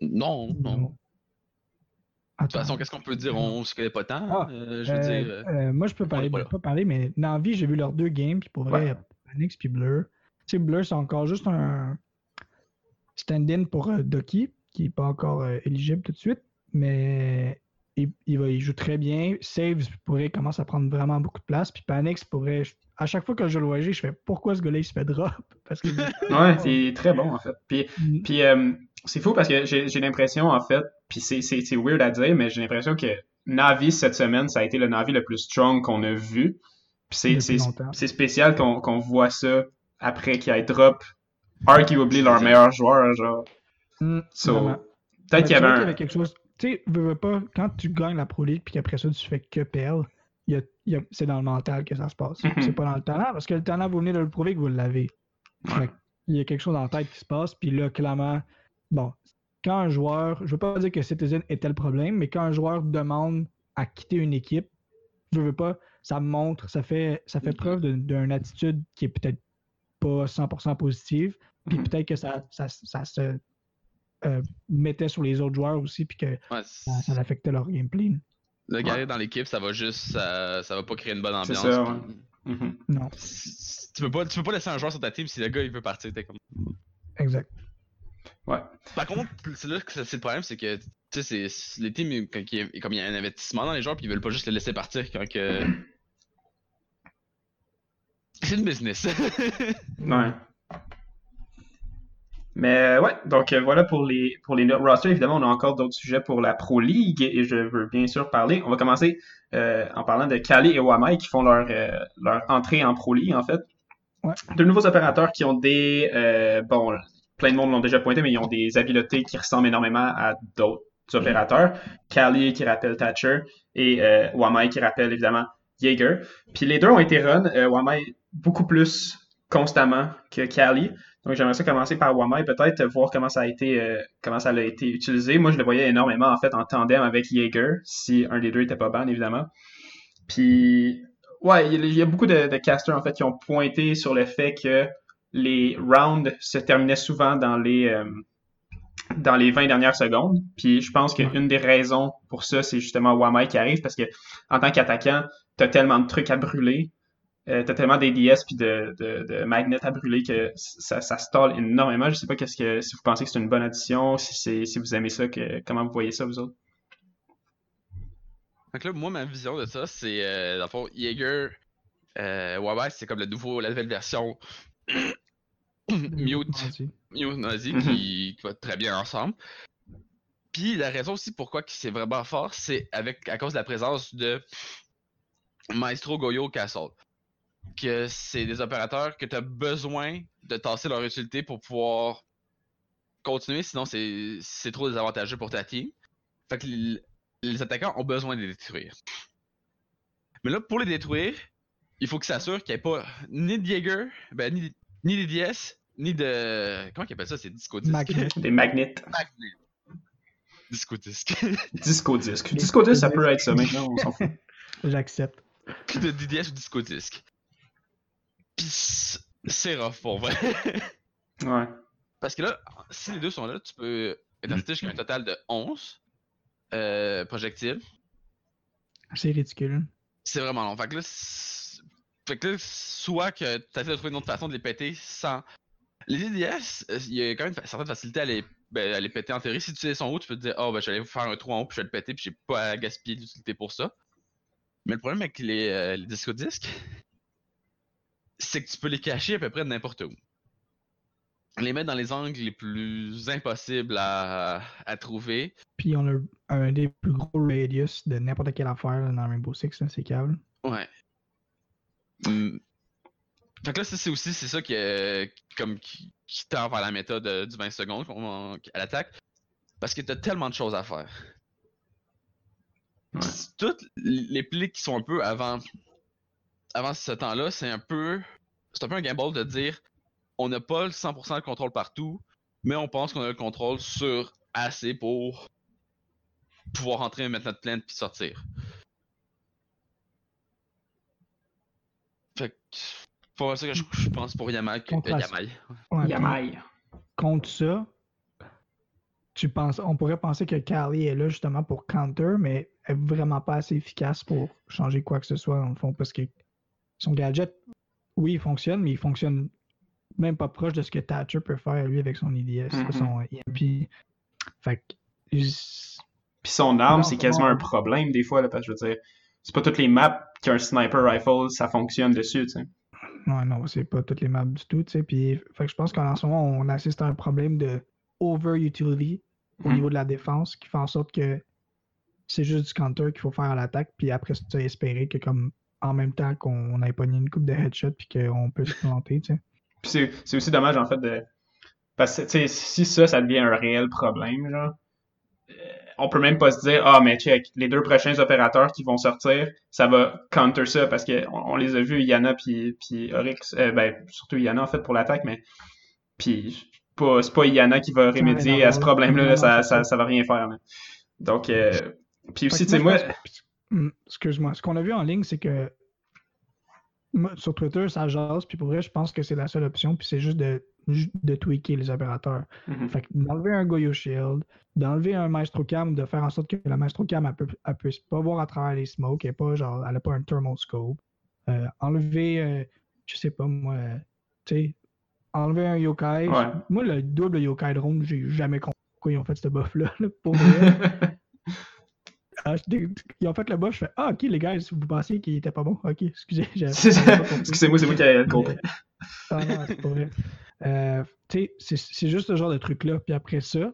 Non, non. De toute façon, qu'est-ce qu'on peut dire? On se connaît pas tant. Ah, euh, je veux euh, dire. Euh, moi, je peux parler, pas, pas, parler, mais Navi, j'ai vu leurs deux games, puis pour vrai, Phoenix puis Blur. Tu sais, Blur, c'est encore juste un stand-in pour Doki, qui n'est pas encore éligible tout de suite, mais il, va, il joue très bien. Saves pourrait commencer à prendre vraiment beaucoup de place. Puis Panix pourrait. À chaque fois que je le je fais pourquoi ce gars-là il se fait drop? (laughs) Parce que... (laughs) Ouais, c'est très bon en fait. Puis, mm. puis euh, c'est fou parce que j'ai l'impression en fait, puis c'est weird à dire, mais j'ai l'impression que Navi cette semaine, ça a été le Navi le plus strong qu'on a vu. Puis c'est spécial qu'on voit ça après qu'il ait drop arguably leur meilleur joueur. Genre. Mm, peut-être qu'il y avait quelque chose tu sais, veux, pas, quand tu gagnes la Pro League puis qu'après ça, tu fais que perdre, c'est dans le mental que ça se passe. Mm-hmm. C'est pas dans le talent, parce que le talent, vous venez de le prouver que vous l'avez. Il y a quelque chose dans la tête qui se passe, puis là, clairement, bon, quand un joueur, je veux pas dire que Citizen était le problème, mais quand un joueur demande à quitter une équipe, je veux pas, ça montre, ça fait, ça fait preuve d'une attitude qui est peut-être pas 100% positive, puis mm-hmm. peut-être que ça, ça, ça, se euh, mettait sur les autres joueurs aussi, puis que ça, affectait leur gameplay. Le gars dans l'équipe, ça va juste, ça, ça, va pas créer une bonne ambiance. Ça, mm-hmm. Non. Tu peux, pas, tu peux pas laisser un joueur sur ta team si le gars il veut partir. T'es comme... Exact. Ouais. Par contre, c'est là que c'est le problème, c'est que tu sais, les teams, quand il, comme il y a un investissement dans les joueurs, puis ils veulent pas juste le laisser partir quand que. (clears throat) C'est une business. (laughs) ouais. Mais ouais, donc euh, voilà pour les pour les rosters. Évidemment, on a encore d'autres sujets pour la Pro League et je veux bien sûr parler. On va commencer euh, en parlant de Kali et Wamai qui font leur euh, leur entrée en Pro League en fait. Ouais. Deux nouveaux opérateurs qui ont des bon plein de monde l'ont déjà pointé mais ils ont des habiletés qui ressemblent énormément à d'autres opérateurs. Kali qui rappelle Thatcher et Wamai qui rappelle évidemment Jaeger. Puis les deux ont été run. Wamai beaucoup plus constamment que Kali. Donc j'aimerais ça commencer par Wamai, peut-être voir comment ça a été euh, comment ça a été utilisé. Moi, je le voyais énormément en fait en tandem avec Jaeger, si un des deux était pas ban, évidemment. Puis ouais, il y a beaucoup de, casters en fait qui ont pointé sur le fait que les rounds se terminaient souvent dans les euh, dans les 20 dernières secondes. Puis je pense qu'une des raisons pour ça, c'est justement Wamai qui arrive parce que en tant qu'attaquant, t'as tellement de trucs à brûler euh, t'as tellement d'ADS puis de, de, de magnets à brûler que ça, ça stall énormément. Je sais pas qu'est-ce que si vous pensez que c'est une bonne addition, si c'est si vous aimez ça, que comment vous voyez ça vous autres? Donc là, moi ma vision de ça, c'est euh, dans le fond Jaeger, euh, c'est comme le nouveau la nouvelle version (coughs) (coughs) Mute, Mute Nazi Mhm. qui, qui va très bien ensemble. Puis la raison aussi pourquoi c'est vraiment fort, c'est avec à cause de la présence de Maestro Goyo Castle. Que c'est des opérateurs que tu as besoin de tasser leur utilité pour pouvoir continuer, sinon c'est c'est trop désavantageux pour ta team. Fait que les, les attaquants ont besoin de les détruire. Mais là, pour les détruire, il faut qu'ils s'assurent qu'il n'y ait pas ni de Jaeger, ben, ni, ni d'IDS, ni de. Comment ils appellent ça C'est disco disque Magnet. Des magnets. Magnet. Disco disque. (laughs) Disco disque. Disco disque, ça peut être ça maintenant, on s'en fout. J'accepte. de DDS ou disco disque. Pis c'est rough pour vrai. (laughs) Ouais. Parce que là, si les deux sont là, tu peux intercepter jusqu'à un total de 11 euh, projectiles. C'est ridicule. C'est vraiment long. Fait que là, fait que là, soit que tu essaies de trouver une autre façon de les péter sans. Les IDS, euh, il y a quand même une certaine facilité à les, ben, à les péter en théorie. Si tu sais son haut, tu peux te dire, oh, ben, je vais aller faire un trou en haut, puis je vais le péter, puis j'ai pas à gaspiller l'utilité pour ça. Mais le problème avec les, euh, les disco disques, c'est que tu peux les cacher à peu près de n'importe où. Les mettre dans les angles les plus impossibles à, à trouver. Puis on a un des plus gros radius de n'importe quelle affaire dans Rainbow Six, c'est câble. Ouais. Hmm. Fait que là, ça, c'est aussi c'est ça qui, euh, comme, qui, qui tend vers la méthode euh, du 20 secondes qu'on- à l'attaque. Parce que t'as tellement de choses à faire. Ouais. Toutes les plis qui sont un peu avant, avant ce temps-là, c'est un peu. C'est un peu un gamble de dire on n'a pas le 100% de contrôle partout, mais on pense qu'on a le contrôle sur assez pour pouvoir entrer, mettre notre plainte puis sortir. Fait que. Pour ça que je, je pense pour Contre euh, Yamal. Ouais, Yamaï. contre ça, tu penses, on pourrait penser que Carly est là justement pour counter, mais elle est vraiment pas assez efficace pour changer quoi que ce soit dans le fond, parce que son gadget, oui, il fonctionne, mais il fonctionne même pas proche de ce que Thatcher peut faire lui avec son IDS, Mhm. son EMP. Fait que, Puis son arme, c'est quasiment un problème des fois, là, parce que je veux dire, c'est pas toutes les maps qui ont un sniper rifle, ça fonctionne dessus, tu sais. Ouais, non, c'est pas toutes les maps du tout, tu sais. Puis, fait que je pense qu'en ce moment, on assiste à un problème de over-utility au Mhm. niveau de la défense qui fait en sorte que c'est juste du counter qu'il faut faire à l'attaque, puis après ça, espérer que, comme en même temps qu'on ait pogné une coupe de headshot, puis qu'on peut se planter, tu sais. Puis c'est aussi dommage, en fait, de. Parce que, tu sais, si ça, ça devient un réel problème, genre, euh, on peut même pas se dire, ah, mais check, les deux prochains opérateurs qui vont sortir, ça va counter ça, parce que on, les a vus, Yana puis, puis Oryx, euh, ben, surtout Yana, en fait, pour l'attaque, mais. Puis, c'est pas Yana qui va remédier à ce problème-là, ça, ça, ça. va rien faire, là. Donc, euh, puis aussi, tu sais, moi. pense- Excuse-moi, ce qu'on a vu en ligne, c'est que sur Twitter, ça jase, puis pour vrai, je pense que c'est la seule option, puis c'est juste de, de tweaker les opérateurs. Fait que d'enlever un Goyo Shield, d'enlever un Maestro Cam, de faire en sorte que la Maestro Cam, elle, peut, elle puisse pas voir à travers les smokes, elle, est pas, genre, elle a pas un thermal scope. Euh, enlever, euh, je sais pas moi, euh, tu sais, enlever un Yokai. Ouais. Moi, le double Yokai drone, j'ai jamais compris pourquoi ils ont fait ce buff-là, là, pour (laughs) vrai. Ah, ils ont fait le buff, je fais Ah, ok, les gars, vous pensiez qu'il était pas bon. Ok, excusez. (laughs) Excusez-moi, c'est moi qui ai compris. Ah non, c'est pas vrai. Euh, tu sais, c'est c'est juste ce genre de truc-là. Puis après ça,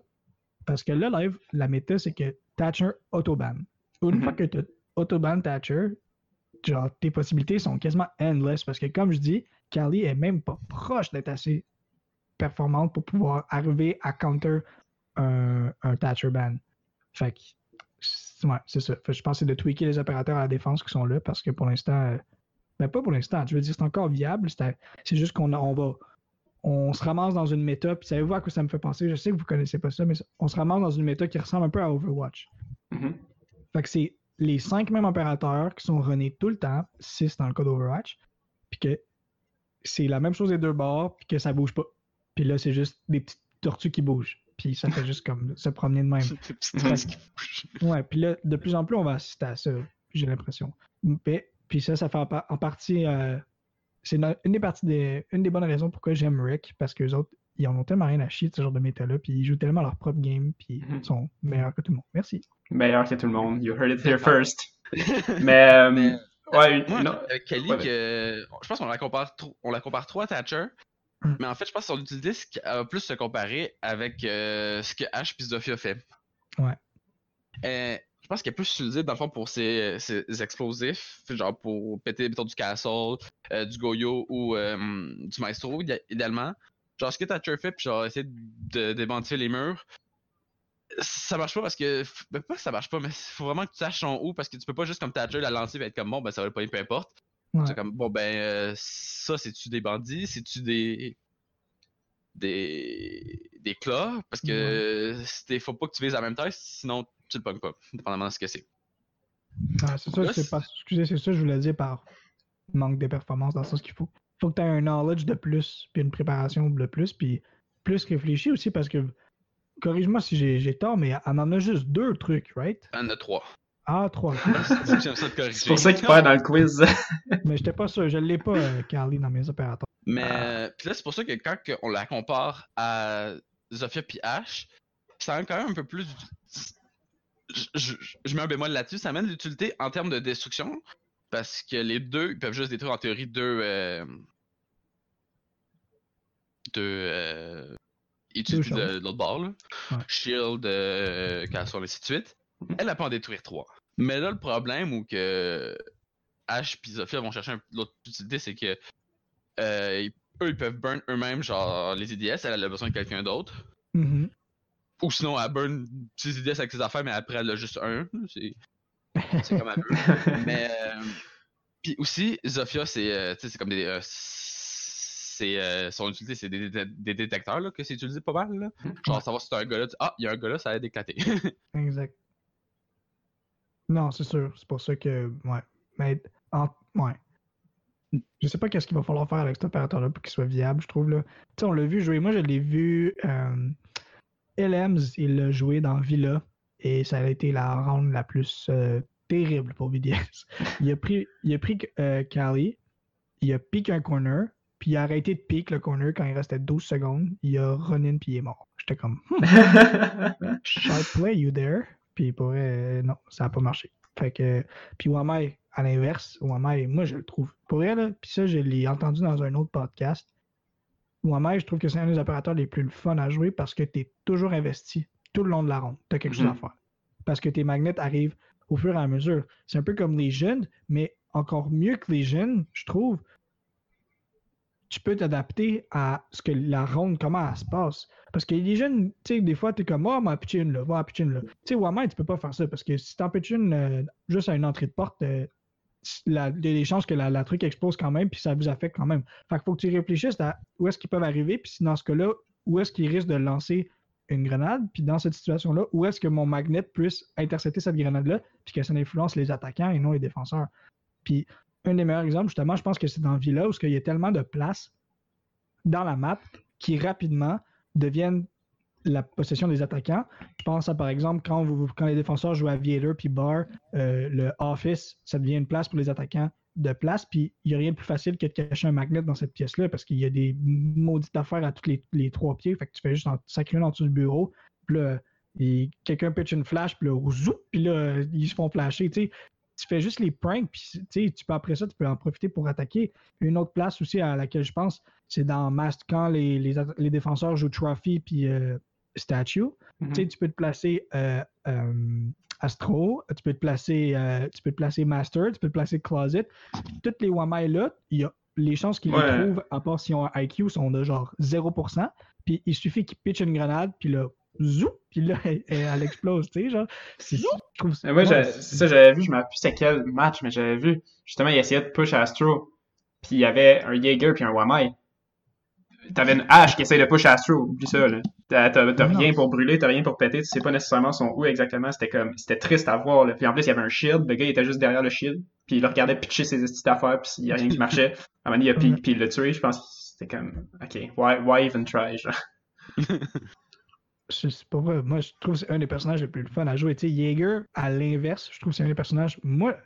parce que là, live, la méta, c'est que Thatcher autoban. Une Mhm. fois que tu autoban Thatcher, genre, tes possibilités sont quasiment endless. Parce que, comme je dis, Kali est même pas proche d'être assez performante pour pouvoir arriver à counter un, un Thatcher ban. Fait que, ouais, c'est ça. Fait je pense que c'est de tweaker les opérateurs à la défense qui sont là parce que pour l'instant, euh, ben pas pour l'instant, je veux dire, c'est encore viable. C'est juste qu'on on va. On se ramasse dans une méta, puis savez-vous à quoi ça me fait penser? Je sais que vous connaissez pas ça, mais on se ramasse dans une méta qui ressemble un peu à Overwatch. Mhm. Fait que c'est les cinq mêmes opérateurs qui sont runnés tout le temps, six dans le cas d'Overwatch, puis que c'est la même chose des deux bords, puis que ça bouge pas. Puis là, c'est juste des petites tortues qui bougent. Puis ça fait juste comme se promener de même. Ouais, puis là, de plus en plus, on va assister à ça, j'ai l'impression. Puis ça, ça fait en, pa- en partie euh, c'est une des parties des, une des bonnes raisons pourquoi j'aime Rick, parce que les autres, ils en ont tellement rien à chier de ce genre de méta-là, puis ils jouent tellement leur propre game, puis ils sont meilleurs que tout le monde. Merci. Meilleur que tout le monde. You heard it here (laughs) first. (laughs) Mais, euh, Mais, ouais, une- Moi, une- avec Kelly, Ouais, que, je pense qu'on la compare trop, on la compare trop à Thatcher. Mm. Mais en fait, je pense que son utilité va plus se comparer avec euh, ce que Ash et Zofia fait. Ouais. Euh, je pense qu'elle est plus utilisée dans le fond pour ses, ses explosifs, genre pour péter mettons, du castle, euh, du goyo ou du maestro idé- idéalement. Genre ce que Thatcher fait, puis genre essayer de démentir les murs. Ça marche pas parce que. Ben, pas que ça marche pas, mais faut vraiment que tu saches son où parce que tu peux pas juste comme Thatcher la lancer et être comme bon, ben ça va pas peu importe. Ouais. C'est comme bon ben euh, ça c'est-tu des bandits, c'est-tu des des des claws parce que faut pas que tu vises en même temps sinon tu le pognes pas dépendamment de ce que c'est. Ah, c'est ça, c'est pas. Excusez, c'est ça, je voulais dire par manque de performance dans le sens qu'il faut. Faut que tu aies un knowledge de plus, puis une préparation de plus, puis plus réfléchi aussi parce que. Corrige-moi si j'ai tort, mais elle en a juste deux trucs, right? Y en a trois. Ah, trois. (laughs) C'est pour ça qu'il perd dans le quiz. (laughs) mais j'étais pas sûr, je l'ai pas, euh, Carly, dans mes opérateurs. Mais euh, puis là c'est pour ça que quand on la compare à Zofia puis Ash, ça amène quand même un peu plus je, je- je mets un bémol là-dessus, ça amène l'utilité en termes de destruction parce que les deux ils peuvent juste détruire en théorie deux euh, deux euh, de, de l'autre bord là. Ouais. Shield, euh, castle, ainsi de suite. Elle a pas en détruire trois. Mais là le problème où que Ash puis Zofia vont chercher un- l'autre utilité c'est que euh, ils- eux, ils peuvent burn eux-mêmes, genre les IDS, elle, elle a besoin de quelqu'un d'autre. Mhm. Ou sinon, elle burn ses IDS avec ses affaires, mais après, elle a juste un. C'est comme elle veut. (laughs) mais. euh, Puis aussi, Zofia, c'est euh, tu sais, c'est comme des. euh, c'est euh, son utilité, c'est des, dé- des détecteurs là, que c'est utilisé pas mal. Là. Genre, savoir si t'as un gars là, tu- ah, il y a un gars là, ça va d'éclater. (laughs) Exact. Non, c'est sûr. C'est pour ça que. Ouais. Mais. En... Ouais. Je sais pas qu'est-ce qu'il va falloir faire avec cet opérateur-là pour qu'il soit viable, je trouve. Là. Tu sais, on l'a vu jouer. Moi, je l'ai vu. Euh... LMs, il l'a joué dans Villa. Et ça a été la round la plus euh, terrible pour BDS. (laughs) Il a pris, il a pris euh, Cali, il a piqué un corner, puis il a arrêté de piquer le corner quand il restait 12 secondes. Il a run in, puis il est mort. J'étais comme, Hmm, (laughs) sharp play, you there? Puis pour vrai, euh, non, ça n'a pas marché. Fait que, puis Wamai, à l'inverse, Wamai, moi je le trouve. Pour vrai, là, puis ça, je l'ai entendu dans un autre podcast. Wamai, je trouve que c'est un des opérateurs les plus fun à jouer parce que tu es toujours investi tout le long de la ronde. Tu as quelque chose à Mhm. faire. Parce que tes magnets arrivent au fur et à mesure. C'est un peu comme les jeunes, mais encore mieux que les jeunes, je trouve. Tu peux t'adapter à ce que la ronde, comment elle se passe. Parce que les jeunes, tu sais, des fois, tu es comme, oh, ma pitch une là, va pitch une là. Tu sais, Wamai, tu peux pas faire ça parce que si t'en pitches une euh, juste à une entrée de porte, euh, il y a des chances que la, la truc explose quand même, puis ça vous affecte quand même. Fait qu'il faut que tu réfléchisses à où est-ce qu'ils peuvent arriver, puis dans ce cas-là, où est-ce qu'ils risquent de lancer une grenade, puis dans cette situation-là, où est-ce que mon magnet puisse intercepter cette grenade-là, puis que ça influence les attaquants et non les défenseurs. Puis un des meilleurs exemples, justement, je pense que c'est dans Villa où il y a tellement de place dans la map qui rapidement deviennent la possession des attaquants. Je pense à par exemple quand, les défenseurs jouent Aviator puis Bar, euh, le Office, ça devient une place pour les attaquants de place, puis il n'y a rien de plus facile que de cacher un magnet dans cette pièce-là parce qu'il y a des maudites affaires à tous les, trois pieds, fait que tu fais juste en, sacrer une en dessous du bureau, puis là, quelqu'un pitch une flash, puis là, puis là, ils se font flasher, tu sais. Tu fais juste les pranks, puis tu peux après ça, tu peux en profiter pour attaquer. Une autre place aussi à laquelle je pense, c'est dans Mast quand les, les, défenseurs jouent Trophy puis euh, Statue. Mhm. Tu peux te placer euh, euh, Astro, tu peux te placer, tu peux te placer Master, tu peux te placer Closet. Toutes les Wamai là, il y a les chances qu'ils Ouais. les trouvent, à part si on a IQ, sont de genre 0%. Puis il suffit qu'ils pitchent une grenade, puis là, zou, puis là, elle, elle explose, tu sais, genre. C'est- ça. Moi, ouais, ça, j'avais vu, je me rappelle plus c'est quel match, mais j'avais vu, justement, il essayait de push Astro, puis il y avait un Jaeger puis un Wamai. T'avais une hache qui essaye de push Astro, oublie ça, là. T'as t'as- t'as Non, rien pour brûler, t'as rien pour péter, tu sais pas nécessairement son où exactement, c'était comme, c'était triste à voir, là. Puis en plus, il y avait un shield, le gars, il était juste derrière le shield, puis il le regardait pitcher ses petites affaires, puis il y a rien qui marchait. (laughs) À un moment donné, il a puis il l'a tué, je pense que c'était comme, ok, why, why even try, genre? (laughs) Je- C'est pas vrai. Moi, je trouve que c'est un des personnages les plus fun à jouer. Tu sais, Jaeger, à l'inverse, je trouve que c'est un des personnages. Moi,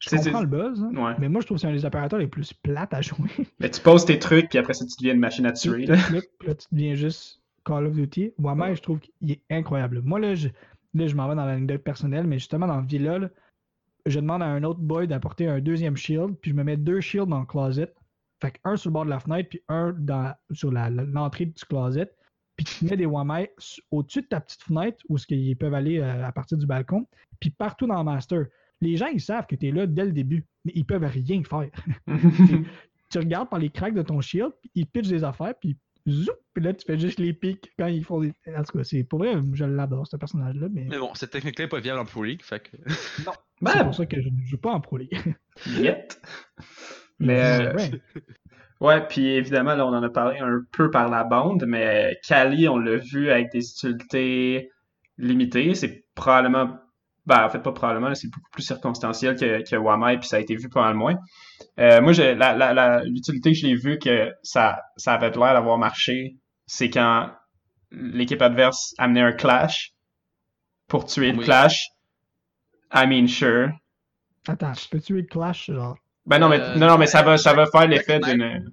Je comprends le buzz, hein, mais moi je trouve que c'est un des opérateurs les plus plates à jouer. (laughs) Mais tu poses tes trucs, puis après ça, tu deviens une machine à tuer. Là. Tu deviens juste Call of Duty. Moi-même, je trouve qu'il est incroyable. Moi, là, je, là, je m'en vais dans l'anecdote personnelle, mais justement, dans Villa, là, je demande à un autre boy d'apporter un deuxième shield, puis je me mets deux shields dans le closet. Fait un sur le bord de la fenêtre, puis un dans, sur l'entrée du closet. Puis tu mets des Wamai au-dessus de ta petite fenêtre où ils peuvent aller euh, à partir du balcon, puis partout dans le master. Les gens, ils savent que tu es là dès le début, mais ils peuvent rien faire. (laughs) tu regardes par les cracks de ton shield, puis ils pitchent des affaires, puis zoup, puis là, tu fais juste les pics quand ils font des. En tout cas, c'est pour vrai, je l'adore, ce personnage-là. Mais... mais bon, cette technique-là n'est pas viable en Pro League, fait que. (laughs) non. C'est pour ça que je ne joue pas en Pro League. Yet. (laughs) Mais. Euh, ouais. Puis évidemment, là, on en a parlé un peu par la bande, mais Kali, on l'a vu avec des utilités limitées. C'est probablement ben, en fait, pas probablement, c'est beaucoup plus circonstanciel que, que Wamai, puis ça a été vu pas mal moins. Euh, moi, l'utilité que je l'ai vu que ça, ça avait l'air d'avoir marché, c'est quand l'équipe adverse amenait un clash pour tuer le clash. I mean, sure. Attends, je peux tuer le clash, genre. Ben non, mais, euh, non, non, mais ça va, ça va faire l'effet d'une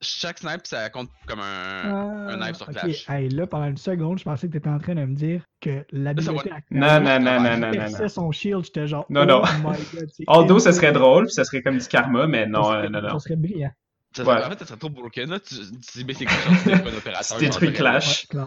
chaque snipe, ça compte comme un, un knife sur Clash. Hey, là, pendant une seconde, je pensais que tu étais en train de me dire que l'habilité à Non, non, non, non, non, non. son shield, j'étais genre. Non, non. Oh (laughs) Although, ça serait drôle, puis ça serait comme du karma, mais non, non, non. Ça serait brillant. Ça serait, En fait, ça serait trop broken, là. Tu, tu dis, c'est quelque un (laughs) opérateur. Tu détruis Clash. Ouais.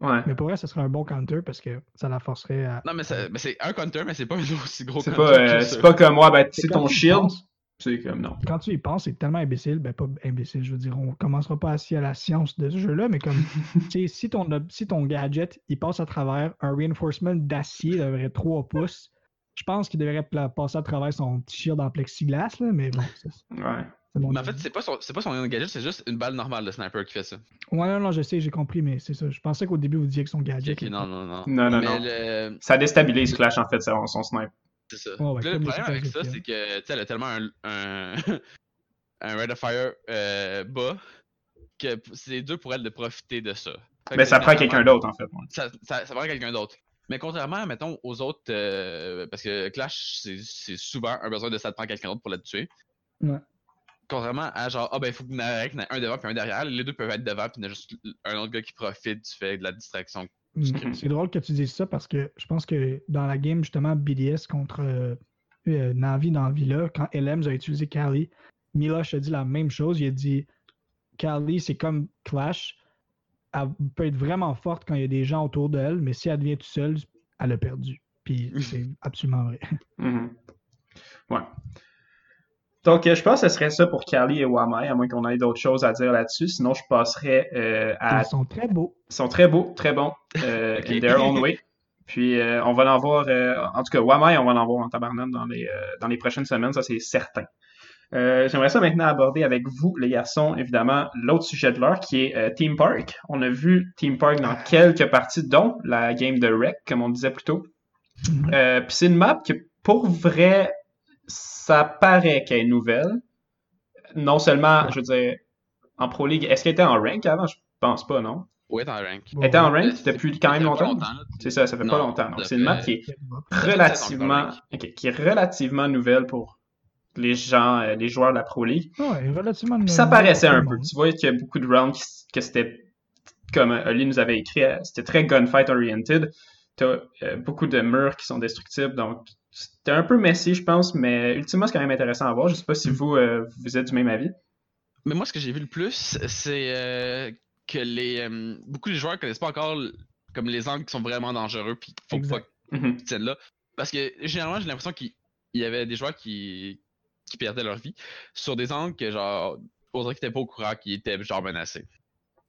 Mais pour vrai, ça serait un bon counter parce que ça la forcerait à. Non, mais c'est un counter, mais c'est pas un aussi gros counter. Euh, c'est pas, comme moi, ben, c'est ton shield. C'est comme non. Quand tu y penses, c'est tellement imbécile. Ben, pas imbécile, je veux dire, on commencera pas assis à la science de ce jeu-là, mais comme, (laughs) si ton, si ton gadget, il passe à travers un reinforcement d'acier de 3 pouces, je pense qu'il devrait passer à travers son petit shield en plexiglas, là, mais bon. Ouais. Mais en fait, c'est pas, son, pas son gadget, c'est juste une balle normale de sniper qui fait ça. Ouais, non, non, je sais, j'ai compris, mais c'est ça. Je pensais qu'au début, vous disiez que son gadget. non, non, non. Non, non, non. Ça déstabilise Clash, en fait, son, son sniper. C'est ça. le problème avec ça, c'est que, tu sais, elle a tellement un, un, (laughs) un Red of Fire euh, bas que c'est dur pour elle de profiter de ça. mais ça prend quelqu'un d'autre, en fait. Ça, ça, ça, prend quelqu'un d'autre. Mais contrairement, mettons, aux autres, euh, parce que Clash, c'est souvent un besoin de ça te prend quelqu'un d'autre pour la tuer. Ouais. Contrairement à genre, ah ben, il faut qu'il y ait un devant puis un derrière. Les deux peuvent être devant, puis il y a juste un autre gars qui profite du fait de la distraction Mm. C'est drôle que tu dises ça parce que je pense que dans la game, justement, BDS contre euh, euh, Navi dans Villa, quand LMs a utilisé Kali, Milosh a dit la même chose. Il a dit Kali, c'est comme Clash. Elle peut être vraiment forte quand il y a des gens autour d'elle, mais si elle devient toute seule, elle a perdu. Puis (laughs) c'est absolument vrai. Mm-hmm. Ouais. Donc, je pense que ce serait ça pour Kali et Wamai, à moins qu'on ait d'autres choses à dire là-dessus. Sinon, je passerais euh, à. Ils sont très beaux. Ils sont très beaux, très bons, euh, in their own way. Puis, euh, on va en voir, en tout cas, Wamai, on va en voir en tabarnak dans les, dans les prochaines semaines, ça c'est certain. J'aimerais ça maintenant aborder avec vous, les garçons, évidemment, l'autre sujet de l'heure qui est Team Park. On a vu Team Park dans quelques parties, dont la game de Rec, comme on disait plus tôt. Mm-hmm. Puis c'est une map qui, pour vrai, ça paraît qu'elle est nouvelle. Non seulement, je veux dire, en Pro League, est-ce qu'elle était en rank avant? Je pense pas, non? Oui, elle était en rank. Elle était en rank depuis quand même longtemps? c'est ça, ça fait pas longtemps. Donc, c'est une map qui est relativement, qui est relativement nouvelle pour les gens, euh, les joueurs de la Pro League. Ouais, relativement Ça paraissait un peu. Tu vois qu'il y a beaucoup de rounds que c'était, comme Ali nous avait écrit, euh, c'était très gunfight oriented. T'as euh, beaucoup de murs qui sont destructibles, donc c'était un peu messy, je pense, mais ultimement, c'est quand même intéressant à voir. Je sais pas si vous, euh, vous êtes du même avis. Mais moi, ce que j'ai vu le plus, c'est euh, que les euh, beaucoup de joueurs connaissent pas encore comme les angles qui sont vraiment dangereux, puis faut pas qu'ils tiennent là. Parce que généralement, j'ai l'impression qu'il y avait des joueurs qui, qui perdaient leur vie sur des angles que, genre, autres qui n'étaient pas au courant, qui étaient, genre, menacés.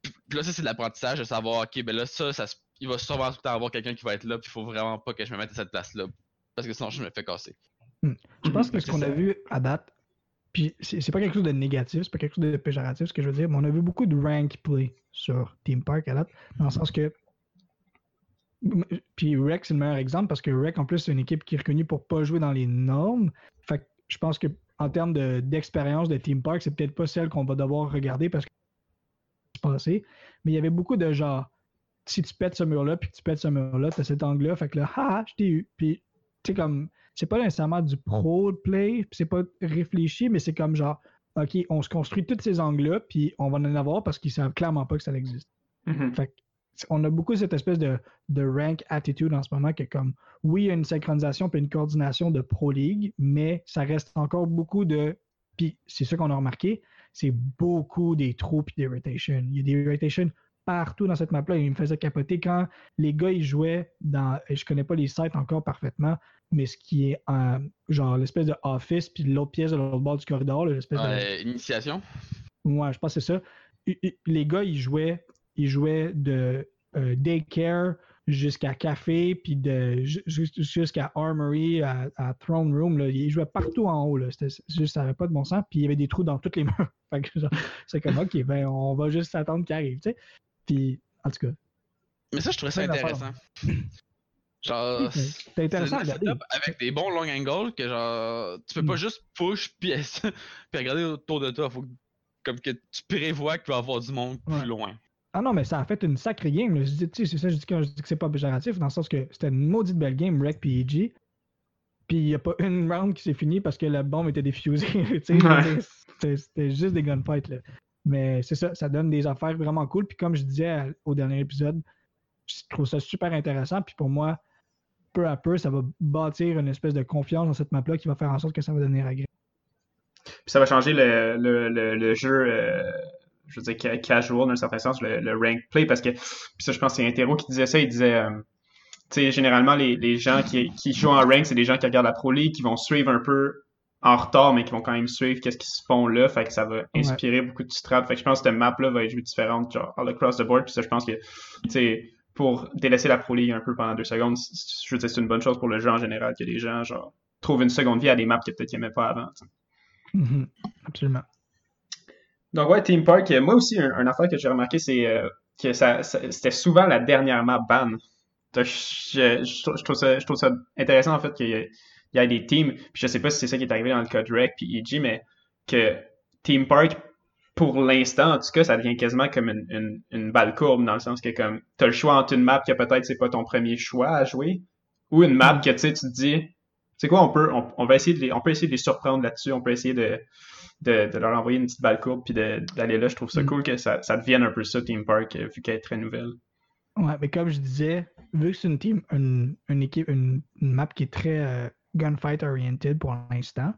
Puis là, ça, c'est de l'apprentissage de savoir, ok, ben là, ça, ça il va sûrement tout le temps avoir quelqu'un qui va être là, puis il faut vraiment pas que je me mette à cette place-là parce que sinon je me fais casser. Hmm. Je pense que ce qu'on a vu à date, puis c'est pas quelque chose de négatif, c'est pas quelque chose de péjoratif, ce que je veux dire, mais on a vu beaucoup de rank play sur Team Park à date, dans le sens que. Puis Rex c'est le meilleur exemple parce que Rex, en plus, c'est une équipe qui est reconnue pour pas jouer dans les normes. Fait que je pense que en termes d'expérience de, Team Park, c'est peut-être pas celle qu'on va devoir regarder parce que c'est passé. Mais il y avait beaucoup de genre, si tu pètes ce mur-là, puis tu pètes ce mur-là, t'as cet angle-là, fait que là, (laughs) haha, je t'ai eu. Puis tu sais, comme, c'est pas nécessairement du pro play, c'est pas réfléchi, mais c'est comme genre, OK, on se construit tous ces angles-là, puis on va en avoir parce qu'ils savent clairement pas que ça existe. Mhm. Fait que, on a beaucoup cette espèce de, de rank attitude en ce moment que comme oui, il y a une synchronisation puis une coordination de Pro League, mais ça reste encore beaucoup de. Puis c'est ça qu'on a remarqué, c'est beaucoup des trous puis des rotations. Il y a des rotations partout dans cette map-là. Il me faisait capoter quand les gars ils jouaient dans. et Je connais pas les sites encore parfaitement, mais ce qui est euh, genre l'espèce de office puis l'autre pièce de l'autre bord du corridor, l'espèce de. Ouais, initiation. Ouais, je pense que c'est ça. Les gars, ils jouaient, ils jouaient de euh, daycare jusqu'à café, puis de ju- ju- jusqu'à armory, à, à throne room. Là. Ils jouaient partout en haut. Là. Juste, ça n'avait pas de bon sens. Puis il y avait des trous dans toutes les (laughs) murs. C'est comme, OK, ben, on va juste attendre qu'il arrive. tu sais. Puis, en tout cas, Mais ça, je trouvais ça intéressant. (laughs) Genre, c'est intéressant un setup avec des bons long angles que genre, tu peux pas Mm. juste push (laughs) puis, regarder autour de toi. Faut que- comme que tu prévois qu'il va y avoir du monde Ouais. plus loin. Ah non, mais ça a fait une sacrée game. Je dis, tu sais, c'est ça, je dis quand je dis que c'est pas péjoratif, dans le sens que c'était une maudite belle game, Rec puis EG. Puis il n'y a pas une round qui s'est finie parce que la bombe était défusée. (laughs) Ouais. c'était juste des gunfights. Là. Mais c'est ça, ça donne des affaires vraiment cool. Puis comme je disais au dernier épisode, je trouve ça super intéressant. Puis pour moi, peu à peu, ça va bâtir une espèce de confiance dans cette map-là qui va faire en sorte que ça va devenir agréable. Puis ça va changer le, le, le, jeu, euh, je veux dire, ca- casual, dans un certain sens, le, le rank play, parce que, puis ça, je pense que c'est Intero qui disait ça, il disait, euh, tu sais, généralement, les, les gens qui, qui jouent en rank, c'est des gens qui regardent la Pro League, qui vont suivre un peu en retard, mais qui vont quand même suivre qu'est-ce qui se font là, fait que ça va inspirer beaucoup de strats. Fait que je pense que cette map-là va être jouée différente, genre, all across the board, puis ça, je pense que, tu sais, pour délaisser la Pro League un peu pendant deux secondes, je veux dire, c'est une bonne chose pour le jeu en général, que les gens, genre, trouvent une seconde vie à des maps que peut-être qu'ils aimaient pas avant, tu sais. Mhm. Absolument. Donc ouais, Team Park, euh, moi aussi, un, un affaire que j'ai remarqué, c'est euh, que ça, ça- c'était souvent la dernière map ban. Donc, je, je je trouve ça, je trouve ça intéressant en fait qu'il y, ait- il y ait des teams, puis je sais pas si c'est ça qui est arrivé dans le code Rec puis EG, mais que Team Park, pour l'instant, en tout cas, ça devient quasiment comme une, une, une balle courbe, dans le sens que comme t'as le choix entre une map que peut-être c'est pas ton premier choix à jouer, ou une map que tu sais, tu te dis, c'est quoi, on peut, on, on va essayer de les, on peut essayer de les surprendre là-dessus, on peut essayer de, de, de leur envoyer une petite balle courbe puis d'aller là. Je trouve ça Mm. cool que ça, ça devienne un peu ça, Team Park, euh, vu qu'elle est très nouvelle. Ouais, mais comme je disais, vu que c'est une team, une, une équipe, une, une map qui est très euh, gunfight oriented pour l'instant,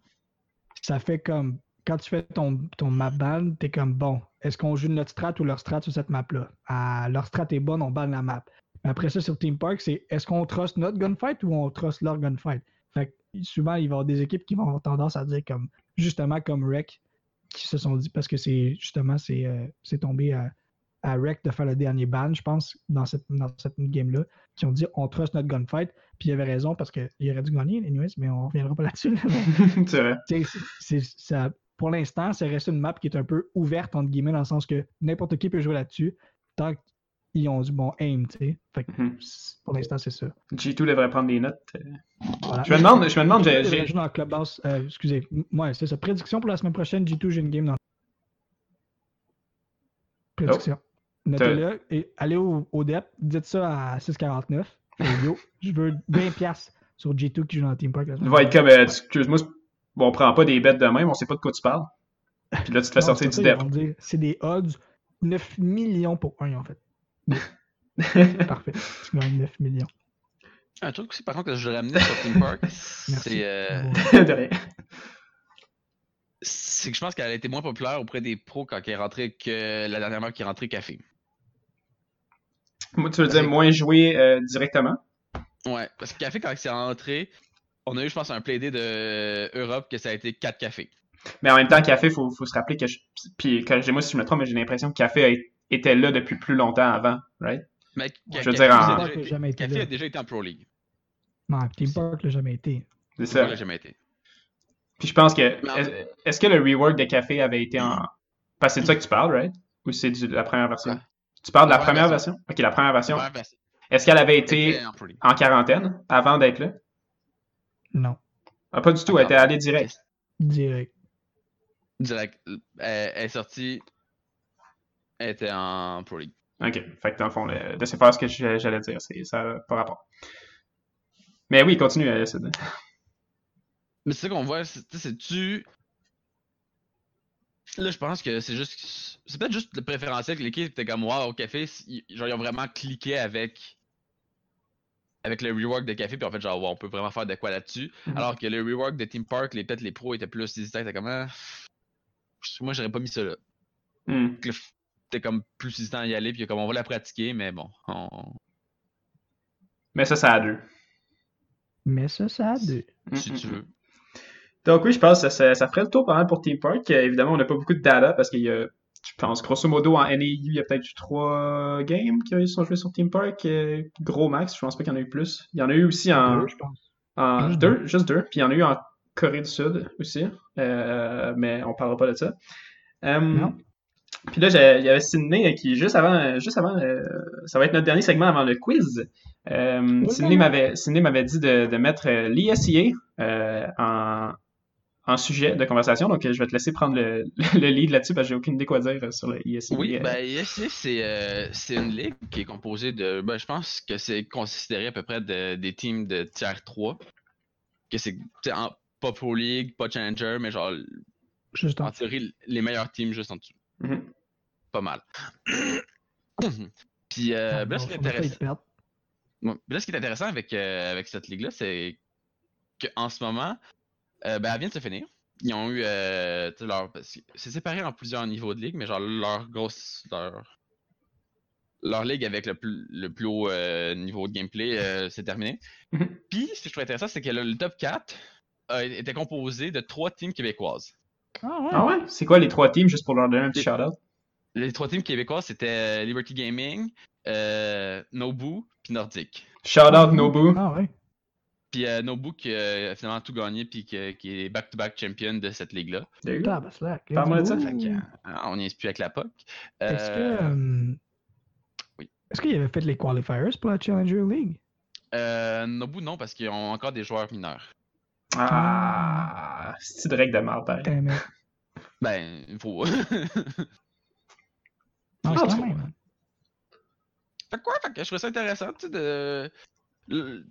ça fait comme quand tu fais ton, ton map ban, t'es comme bon, est-ce qu'on joue notre strat ou leur strat sur cette map-là? Ah, leur strat est bonne, on banne la map. Mais après ça, sur Team Park, c'est est-ce qu'on trust notre gunfight ou on trust leur gunfight? Fait que souvent, il va y avoir des équipes qui vont avoir tendance à dire comme justement comme Rec, qui se sont dit parce que c'est justement c'est euh, tombé à, à Rec de faire le dernier ban, je pense, dans cette, dans cette game-là, qui ont dit on trust notre gunfight, puis il avait raison parce qu'il aurait dû gagner, anyways, mais on reviendra pas là-dessus. là. (laughs) (laughs) c'est vrai. C'est- ça, pour l'instant, ça reste une map qui est un peu ouverte, entre guillemets, dans le sens que n'importe qui peut jouer là-dessus, tant qu'ils ont du bon aim, tu sais. Fait que, Mhm. pour l'instant, c'est ça. G2 devrait prendre des notes. euh. Voilà. Je me demande, je me demande, j'ai- G2 devrait j'ai- jouer dans le Clubhouse. Euh, excusez, M- ouais, c'est ça. Prédiction pour la semaine prochaine, G2, j'ai une game dans. Prédiction. Notez-le et allez au, au DEP, dites ça à 6,49. Et Yo, je veux 20$ sur G2 qui joue dans le Team Park. il va être comme, euh, excuse-moi, on prend pas des bêtes de même, on sait pas de quoi tu parles. Puis là, tu te fais Non, sortir du dep. C'est des odds 9 millions pour 1 en fait. (laughs) Parfait. Tu gagnes 9 millions. Un truc aussi, par contre, que je voudrais ramener sur Team Park, (laughs) Merci. c'est euh, Bon. C'est que je pense qu'elle a été moins populaire auprès des pros quand elle est rentrée que la dernière map qui est rentrée Café. Moi, tu veux dire moins jouer euh, directement? Ouais, parce que Café, quand c'est rentré, on a eu, je pense, un playdé de Europe que ça a été 4 cafés. Mais en même temps, Café, faut, faut se rappeler que, je- puis corrigez-moi si je me trompe, mais j'ai l'impression que Café a- était là depuis plus longtemps avant, right? Mais Je veux Café dire, en- été- jamais été Café là. a déjà été en Pro League. Non, Team Park l'a jamais été. C'est Ça jamais été. Puis je pense que, est-ce que le rework de Café avait été en... Parce que c'est de ça que tu parles, right? Ou c'est de la première version? Ouais. Tu parles de la La première version? Ok, la première version. Ouais, ben, c'est- Est-ce qu'elle avait été en quarantaine avant d'être là? Non. Ah, pas du tout, elle était allée direct. Direct. Direct. Elle, est sortie. Elle était en Pro League. Ok, fait que dans le fond, le- laissez faire ce que j'allais dire, c'est ça n'a pas rapport. Mais oui, continue, euh. Mais c'est ça qu'on voit, c'est c'est- tu. Là, je pense que c'est juste. C'est peut-être juste le préférentiel que l'équipe était comme wow, au café, ils- genre ils ont vraiment cliqué avec. Avec le rework de café, puis en fait, genre, wow, on peut vraiment faire de quoi là-dessus. Mhm. Alors que le rework de Team Park, les peut-être les pros étaient plus hésitants, étaient comme ah, Moi, j'aurais pas mis ça là. Là, T'es comme plus hésitant à y aller, puis comme on va la pratiquer, mais bon. on- Mais ça, ça a deux. Mais ça, ça a deux. Si tu veux. Donc oui, je pense que ça, ça ferait le tour pas mal pour Team Park. Euh, évidemment, on n'a pas beaucoup de data parce qu'il y a, je pense, grosso modo, en NAU, il y a peut-être eu trois games qui sont joués sur Team Park. euh, gros max, je pense pas qu'il y en a eu plus. Il y en a eu aussi en, Deux, je pense. en Juste deux, juste deux. Puis il y en a eu en Corée du Sud aussi. Euh, mais on parlera pas de ça. Non. Puis là, il y avait Sydney qui, juste avant, juste avant, euh, ça va être notre dernier segment avant le quiz. Euh, Oh Sydney m'avait, dit de, de mettre l'ISIA euh, en, en sujet de conversation. Donc, euh, je vais te laisser prendre le, (laughs) le lead là-dessus parce que j'ai aucune idée quoi dire euh, sur le ISIA. Oui, Euh, ben ISC, c'est euh, c'est une ligue qui est composée de. Ben, je pense que c'est considéré à peu près de- des teams de tiers 3. Que c'est pas Pro League, pas Challenger, mais genre, Juste en en théorie, les meilleurs teams juste en dessous. mhm. Pas mal. (clears throat) Puis, euh, Ah, ben là, ce qui est intéressant. Puis là, ce qui est intéressant avec, euh, avec cette ligue-là, c'est qu'en ce moment, euh, ben, elle vient de se finir. Ils ont eu. Euh, tu sais, leur, c'est séparé en plusieurs niveaux de ligue, mais genre leur grosse. Leur, leur ligue avec le plus, le plus haut euh, niveau de gameplay, euh, (laughs) c'est terminé. Mhm. Puis, ce que je trouve intéressant, c'est que le, le top 4 euh, était composé de trois teams québécoises. Ah ouais. Ah ouais? C'est quoi les trois teams, juste pour leur donner un petit Et- shout-out? Les trois teams québécoises, c'était Liberty Gaming, euh, Nobu, puis Nordic. Shout-out Nobu. Ah ouais. Puis euh, Nobu qui a finalement tout gagné, puis qui est back-to-back champion de cette ligue-là. Let's Parle-moi de ça. go. Fait que, euh, on n'y est plus avec la POC. Est-ce que. Euh, euh, oui. Est-ce qu'il avait fait les qualifiers pour la Challenger League? euh, Nobu, non, parce qu'ils ont encore des joueurs mineurs. Ah, c'est direct de mal, pareil. Damn it. Ben, il faut. (laughs) Non, Ah, c'est tu quand même. fait que quoi, fait que je trouvais ça intéressant, tu sais, de.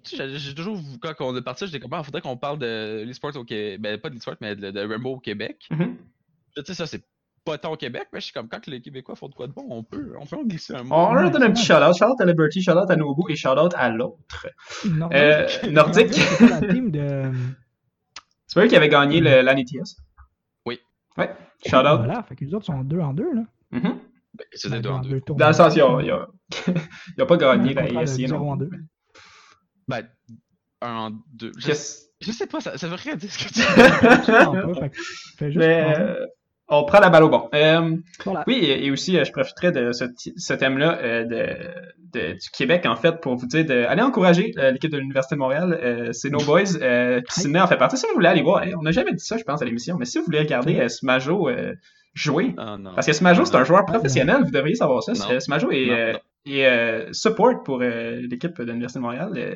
J'ai- toujours, quand on est parti, j'étais comme, ah, faudrait qu'on parle de l'e-sport au Québec. Ben, pas de l'e-sport, mais de, de Rainbow au Québec. Tu sais, ça, c'est pas tant au Québec, mais je suis comme, quand les Québécois font de quoi de bon, on peut, on peut en glisser un mot. On leur donne un petit shout-out. Shout-out à Liberty, shout-out à Nobu et shout-out à l'autre. Nordique. Euh, Nordique. c'est pas la team de. C'est pas eux qui avaient gagné le- l'année TS? Oui. Ouais. Shout-out. Voilà, fait que les autres sont deux en deux, là. Mhm. Ben, c'était Ben, deux en deux. Dans le sens, ils (laughs) ont pas gagné la contraire de ISI, zéro non. en deux. Ben, un en deux. Je, je sais pas, ça, ça veut rien dire ce que tu (laughs) juste Mais euh, on prend la balle au bon. Euh, Voilà. oui, et aussi, euh, je profiterai de ce, ce thème-là euh, de, de- du Québec, en fait, pour vous dire d'aller encourager euh, l'équipe de l'Université de Montréal. Euh, c'est nos boys. Euh, puis Sydney en fait partie. Si vous voulez aller voir, hein, on n'a jamais dit ça, je pense, à l'émission, mais si vous voulez regarder euh, Smajo euh, jouer, Ah, non. parce que Smajo, c'est un joueur Ah, professionnel, vous devriez savoir ça. Smajo est, Non, euh, support pour euh, l'équipe de l'Université de Montréal. Euh,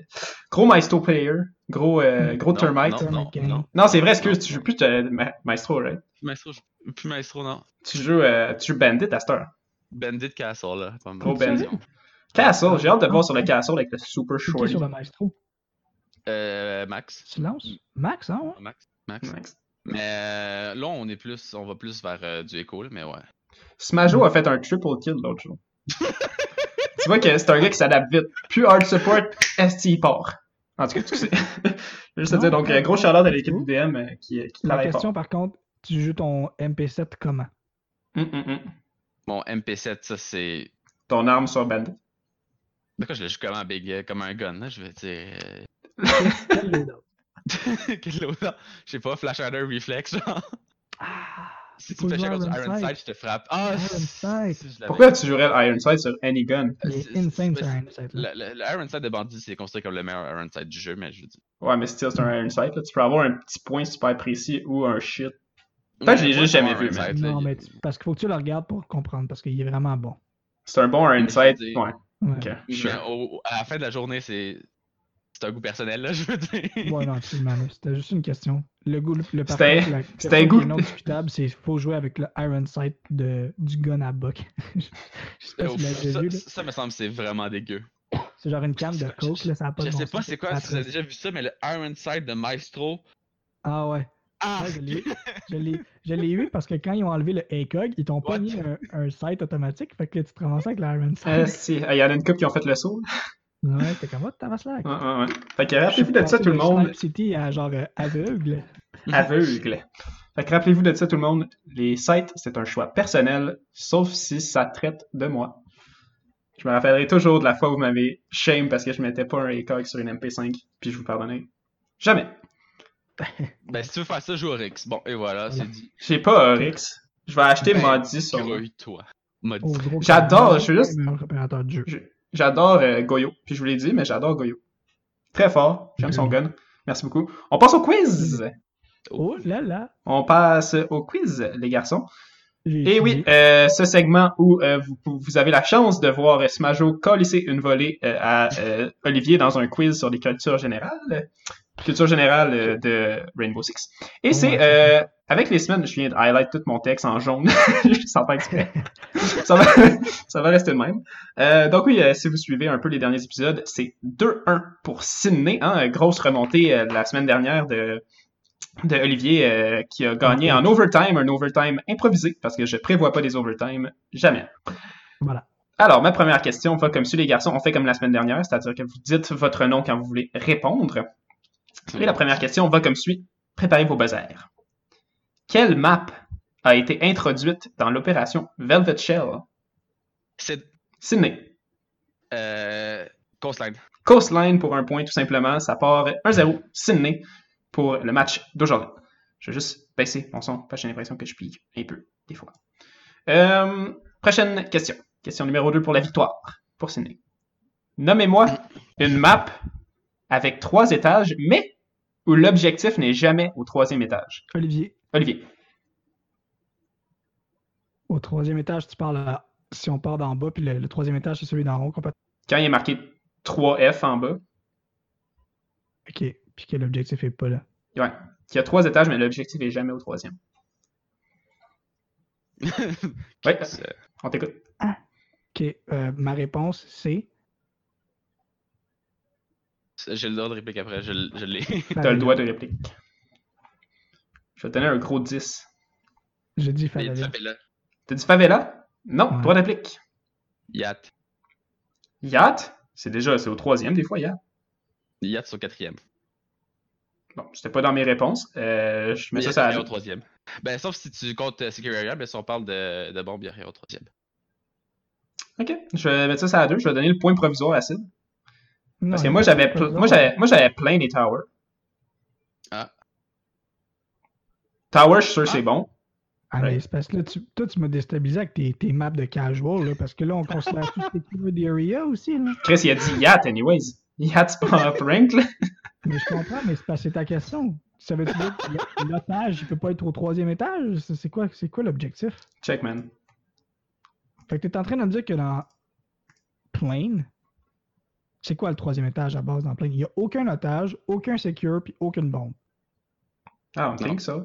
gros Maestro player, gros, euh, gros Non, termite. non, non, non. Non, c'est vrai, excuse, Non. tu joues plus Ma- Maestro, right? Plus maestro, je- plus maestro, non. Tu joues, euh, tu joues Bandit à cette heure. Bandit Castle, là. Pas Gros mal. Bandit. Castle, j'ai hâte de voir sur le Castle avec le Super Shorty. sur le maestro? Euh, Max. Silence? Max, hein? Ouais? Max. Max. Max. Mais euh, là, on est plus, on va plus vers euh, du écho, là, mais ouais. Smajo a fait un triple kill l'autre jour. (laughs) tu vois que c'est un gars qui s'adapte vite. Plus hard support, ST part? En tout cas, tu sais. (laughs) Je veux juste te Non, dire, donc, euh, gros shout-out à l'équipe du DM euh, qui, qui La question, fort. par contre, tu joues ton MP7 comment? Hum, hum, hum. Bon, MP7, ça c'est. Ton arme sur Bandit. De quoi je le joue comme un big, euh, comme un gun, là, je veux dire. euh, (laughs) Quel loadout? Je sais pas, Flash Rider Reflex, genre. Ah! Si tu fais jouer contre Iron Iron Sight. Sight, je te frappe. Ah, Pourquoi tu jouerais l'Iron Sight sur any gun? Il est c'est- insane c'est- sur Iron Sight, là. Le, le- le Iron Sight de Bandit, c'est considéré comme le meilleur Iron Sight du jeu, mais je veux dire. Ouais, mais still, c'est un Iron Sight. Là. Tu peux avoir un petit point super précis ou un shit. Peut-être que je l'ai juste jamais vu, Non, mais tu- parce qu'il faut que tu le regardes pour comprendre, parce qu'il est vraiment bon. C'est un bon Iron Mais Sight. je veux dire- Ouais, Ouais, ok. Mais Sure. au- à la fin de la journée, c'est. C'est un goût personnel, là, (laughs) je veux dire. ouais non, absolument. C'était juste une question. Le goût, le, le C'était- un goût. non discutable, c'est qu'il faut jouer avec le Iron Sight de, du gun à buck. (laughs) Je sais pas si ça, vu, ça me semble que c'est vraiment dégueu. C'est genre une canne de coke, là, ça a pas Je de bon sais pas c'est quoi, si vous avez déjà vu ça, mais le Iron Sight de Maestro. Ah ouais. Ah! Ouais, je l'ai- je l'ai- je l'ai eu parce que quand ils ont enlevé le ACOG, ils t'ont pas mis un, un site automatique, fait que là, tu te ramasses avec l'Iron Euh, Sight. si, il y en a une couple qui ont fait le saut. Ouais, t'es comme, oh, t'as là. Ouais, ouais, ouais. Fait que rappelez-vous de ça, tout le monde. City à genre euh, aveugle. (laughs) aveugle. Fait que rappelez-vous de ça, tout le monde. Les sites, c'est un choix personnel, sauf si ça traite de moi. Je me rappellerai toujours de la fois où vous m'avez shame parce que je mettais pas un ACOG sur une MP5, puis je vous pardonnais. Jamais. (laughs) Ben, si tu veux faire ça, joue au Rix. Bon, et voilà, c'est dit. J'ai pas Oryx. Je vais acheter Ben, Modi sur. Gros J'adore, je veux juste- J'adore euh, Goyo. Puis je vous l'ai dit, mais j'adore Goyo. Très fort. J'aime son Mhm. gun. Merci beaucoup. On passe au quiz. Oh là là. On passe au quiz, les garçons. Et oui, euh, ce segment où euh, vous, vous avez la chance de voir Smajo colisser une volée à Olivier dans un quiz sur les cultures générales. Culture générale euh, de Rainbow Six. Et Oh, c'est euh, avec les semaines, je viens de highlight tout mon texte en jaune, (laughs) sans faire exprès. ça, va, (laughs) ça va rester de même. Euh, donc oui, euh, si vous suivez un peu les derniers épisodes, c'est 2-1 pour Sydney. Hein, grosse remontée euh, la semaine dernière de, de Olivier euh, qui a gagné en overtime, un overtime improvisé, parce que je prévois pas des overtime jamais. Voilà. Alors, ma première question va comme suit, les garçons. On fait comme la semaine dernière, c'est-à-dire que vous dites votre nom quand vous voulez répondre. Et la première question va comme suit. Préparez vos buzzers. Quelle map a été introduite dans l'opération Velvet Shell? C'est. Sydney. Euh. Coastline. Coastline pour un point, tout simplement. Ça part 1-0. Sydney pour le match d'aujourd'hui. Je vais juste baisser mon son parce que j'ai l'impression que je pique un peu, des fois. Euh, prochaine question. Question numéro 2 pour la victoire, pour Sydney. Nommez-moi une map avec trois étages, mais où l'objectif n'est jamais au troisième étage. Olivier, Olivier. au troisième étage, tu parles à- si on part d'en bas, puis le, le troisième étage, c'est celui d'en haut, complètement. Quand il est marqué 3F en bas, Ok. Puis que l'objectif est pas là. ouais, il y a trois étages, mais l'objectif n'est jamais au troisième. (laughs) Ouais, on t'écoute. Ok. euh, ma réponse, c'est. J'ai le droit de réplique après, je, je l'ai. (laughs) T'as le droit de réplique. Je vais te donner un gros 10. J'ai dit Mais Favela. T'as dit favela? Non, Ouais. droit de réplique. Yacht. Yacht? C'est déjà, c'est au troisième des fois, yacht. Yacht sur quatrième. Bon, c'était pas dans mes réponses. Euh, je mets Mais ça, ça au troisième. Ben, sauf si tu comptes euh, Secure Area, ben si on parle de, de bombe, il y a au troisième. Ok, je vais mettre ça, ça à deux. Je vais donner le point provisoire à Sid. Non, Parce que moi, j'avais, moi, j'avais, moi, j'avais plein des towers. Ah. Tower, je suis sûr que Ah. c'est bon. Ah, c'est parce que là, tu, toi, tu m'as déstabilisé avec tes, tes maps de casual, là, parce que là, on considère tout Secure the Area aussi, là. Chris, il a dit yacht, anyways. Yacht, c'est pas un rank, là. (laughs) Mais je comprends, mais c'est parce que c'est ta question. Ça veut dire que l'otage, il peut pas être au troisième étage? C'est c'est quoi, c'est quoi l'objectif? Check, man. Fait que t'es en train de me dire que dans Plane, c'est quoi le troisième étage à base dans Plane? Il y a aucun otage, aucun secure, puis aucune bombe. Ah, on Non. think ça.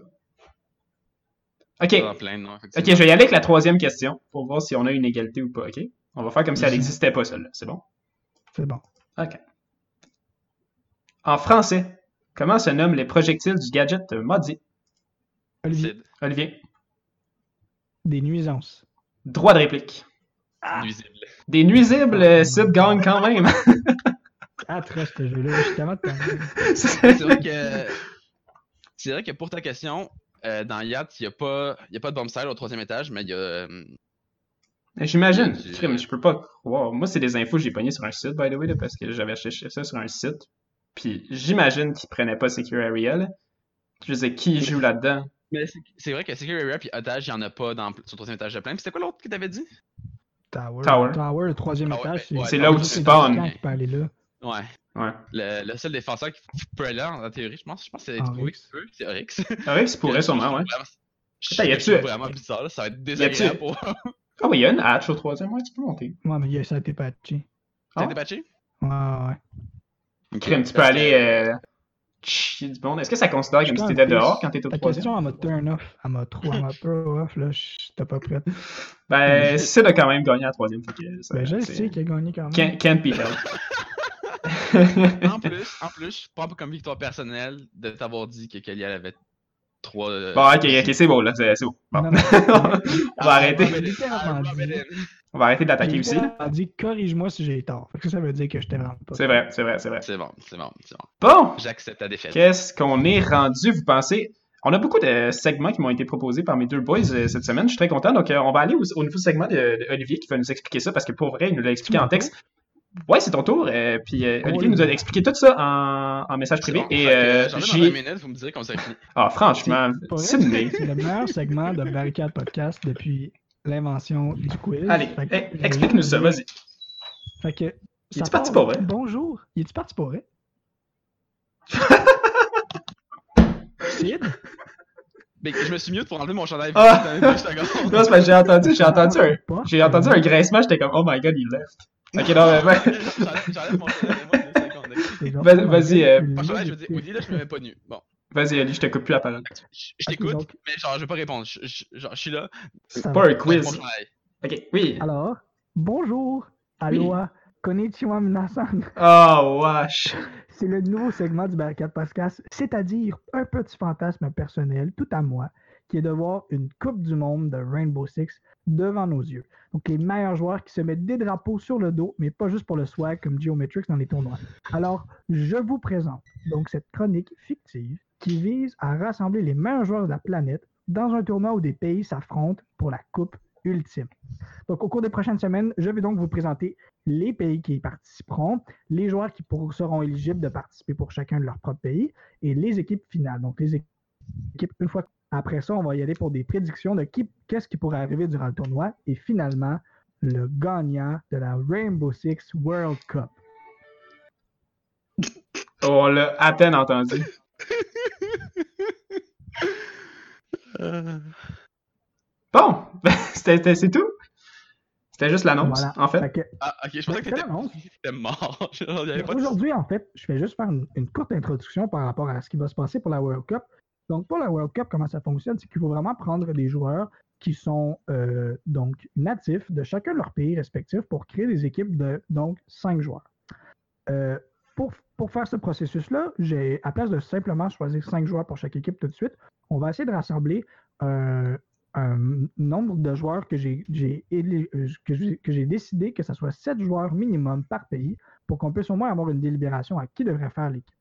Ok. Plein, Ok, je vais y aller avec la troisième question pour voir si on a une égalité ou pas, ok? On va faire comme si elle n'existait pas, celle-là. C'est bon? C'est bon. Ok. En français, comment se nomment les projectiles du gadget Modi? Olivier, Olivier, des nuisances. droit de réplique. Nuisible. Des nuisibles, euh, Sid gagne quand même. (laughs) Atroce ce jeu-là, je suis tellement de (laughs) C'est vrai que. C'est vrai que pour ta question, euh, dans Yacht, il n'y a, pas- y a pas de bomb style au troisième étage, mais il y a. euh, J'imagine. Tu- Crime, Je peux pas croire. Moi, c'est des infos que j'ai pognées sur un site, by the way, là, parce que j'avais cherché ça sur un site. Puis j'imagine qu'ils prenaient pas Secure Area. là. Je sais qui joue là-dedans? Mais c'est- c'est vrai que Secure Area puis Otage, il n'y en a pas dans, sur le troisième étage de plein. Puis c'était quoi l'autre que t'avais dit? Tower. Tower. le troisième Ah ouais, étage, ouais, C'est là où tu spawns. qui peut aller là. Ouais. Ouais. Le, le seul défenseur qui peut aller là, en théorie, je pense, je pense que c'est qui peut, c'est Oryx. Ah oui, ça pourrait (laughs) sûrement, ouais. Je Attends, y a-tu- vraiment bizarre, là, ça va être désagréable pour. (laughs) Ah oui, il y a une hatch au troisième, ouais, tu peux monter. Ouais, mais il y a- ça a été patché. T'as Ah. été patché? Ouais, ouais. Crime, tu peux aller. Euh, chier du monde. Est-ce que ça considère comme si t'étais dehors quand t'étais au troisième? question, elle m'a turn off. Elle m'a trop, elle m'a throw off, là. J'étais pas prête. Ben, c'est de quand même gagner à la troisième. Ça- Ben, je c'est- sais qu'il a gagné quand même. Can't, can't be helped. En plus, en plus, je prends pas comme victoire personnelle de t'avoir dit que Kelly avait trois. euh, Bon, ok, ok, c'est beau, là, c'est beau. Bon. Non, non. (laughs) on va arrêter. On va arrêter de l'attaquer aussi. là. littéralement dit corrige-moi si j'ai tort. Que ça, veut dire que je t'aime vraiment pas. C'est vrai, c'est vrai, c'est vrai. C'est bon, c'est bon, c'est bon. Bon, J'accepte ta défaite. qu'est-ce qu'on est rendu, vous pensez? On a beaucoup de segments qui m'ont été proposés par mes deux boys euh, cette semaine. Je suis très content. Donc, euh, on va aller au, au nouveau segment de, de Olivier qui va nous expliquer ça parce que pour vrai, il nous l'a expliqué en texte. Ouais, c'est ton tour. euh, puis euh, Oh, Olivier nous a expliqué tout ça en, en message privé. bon. Et euh, j'ai. 20 minutes, vous me direz comme ça fini. Ah, franchement. C'est le meilleur segment de Barricade Podcast depuis l'invention du quiz. Allez, eh, explique-nous ça, vas-y. Fait que. Il est parti part- pour vrai? Bonjour. Il est parti pour vrai? (laughs) Sid? Mais je me suis mieux pour enlever mon chandail. Ah! Non, c'est parce que j'ai entendu, j'ai entendu un, j'ai entendu un grincement, j'étais comme, oh my god, il left. Ok, non, mais, ben, J'enlève mon chandail, moi, vas-y, euh, Pas chandail, je veux dire, Woody, là, je me mets pas nu. Bon. Vas-y, Ali, je te coupe plus la parole. Je t'écoute, donc- mais genre, je vais pas répondre. Je, je, genre, je suis là. C'est pas va. un quiz. Ok, oui. Alors, bonjour. Aloha. Konnichiwa minasan. Oh, wesh. C'est le nouveau segment du Barricade Podcast, c'est-à-dire un petit fantasme personnel, tout à moi, qui est de voir une Coupe du Monde de Rainbow Six devant nos yeux. Donc, les meilleurs joueurs qui se mettent des drapeaux sur le dos, mais pas juste pour le swag comme Geometrix dans les tournois. Alors, je vous présente donc cette chronique fictive qui vise à rassembler les meilleurs joueurs de la planète dans un tournoi où des pays s'affrontent pour la Coupe ultime. Donc, au cours des prochaines semaines, je vais donc vous présenter les pays qui y participeront, les joueurs qui pour- seront éligibles de participer pour chacun de leur propre pays et les équipes finales. Donc, les équipes, une fois après ça, on va y aller pour des prédictions de qui, qu'est-ce qui pourrait arriver durant le tournoi et finalement, le gagnant de la Rainbow Six World Cup. Oh, on l'a à peine entendu. (laughs) Bon, (laughs) c'était, c'était- c'est tout. C'était juste l'annonce, Voilà. en fait. Fait que, Ah, ok, je pensais que t'étais (laughs) mort. (laughs) De- Aujourd'hui, en fait, je vais juste faire une, une courte introduction par rapport à ce qui va se passer pour la World Cup. Donc, pour la World Cup, comment ça fonctionne, c'est qu'il faut vraiment prendre des joueurs qui sont euh, donc natifs de chacun de leurs pays respectifs pour créer des équipes de donc cinq joueurs. Euh, pour, pour faire ce processus-là, j'ai à place de simplement choisir cinq joueurs pour chaque équipe tout de suite, on va essayer de rassembler euh, un nombre de joueurs que j'ai euh, que j'ai décidé que ce soit sept joueurs minimum par pays pour qu'on puisse au moins avoir une délibération à qui devrait faire l'équipe.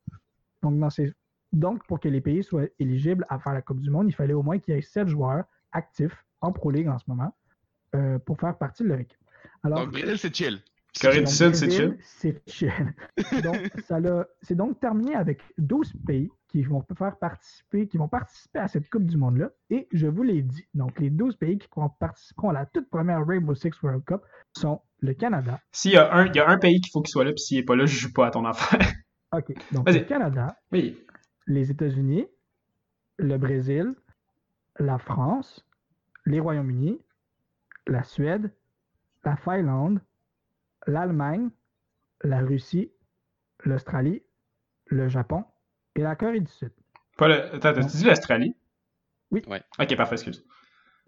Donc, dans ces... Donc, pour que les pays soient éligibles à faire la Coupe du Monde, il fallait au moins qu'il y ait sept joueurs actifs en Pro League en ce moment euh, pour faire partie de leur équipe. Alors, Donc, Brésil, c'est chill. Corée du Sud, c'est chill. C'est chill. (laughs) donc, ça c'est donc terminé avec 12 pays qui vont faire participer, qui vont participer à cette Coupe du Monde-là. Et je vous l'ai dit. Donc, les 12 pays qui participeront à la toute première Rainbow Six World Cup sont le Canada. S'il y a un, il y a un pays qu'il faut qu'il soit là, puis s'il est pas là, je joue pas à ton affaire. (laughs) OK. Donc, le Canada, Oui. les États-Unis, le Brésil, la France, les Royaumes-Unis, la Suède, la Finlande, l'Allemagne, la Russie, l'Australie, le Japon et la Corée du Sud. Pas le... Attends, t'as-tu dit l'Australie? Oui. Ouais. Ok, parfait, excuse.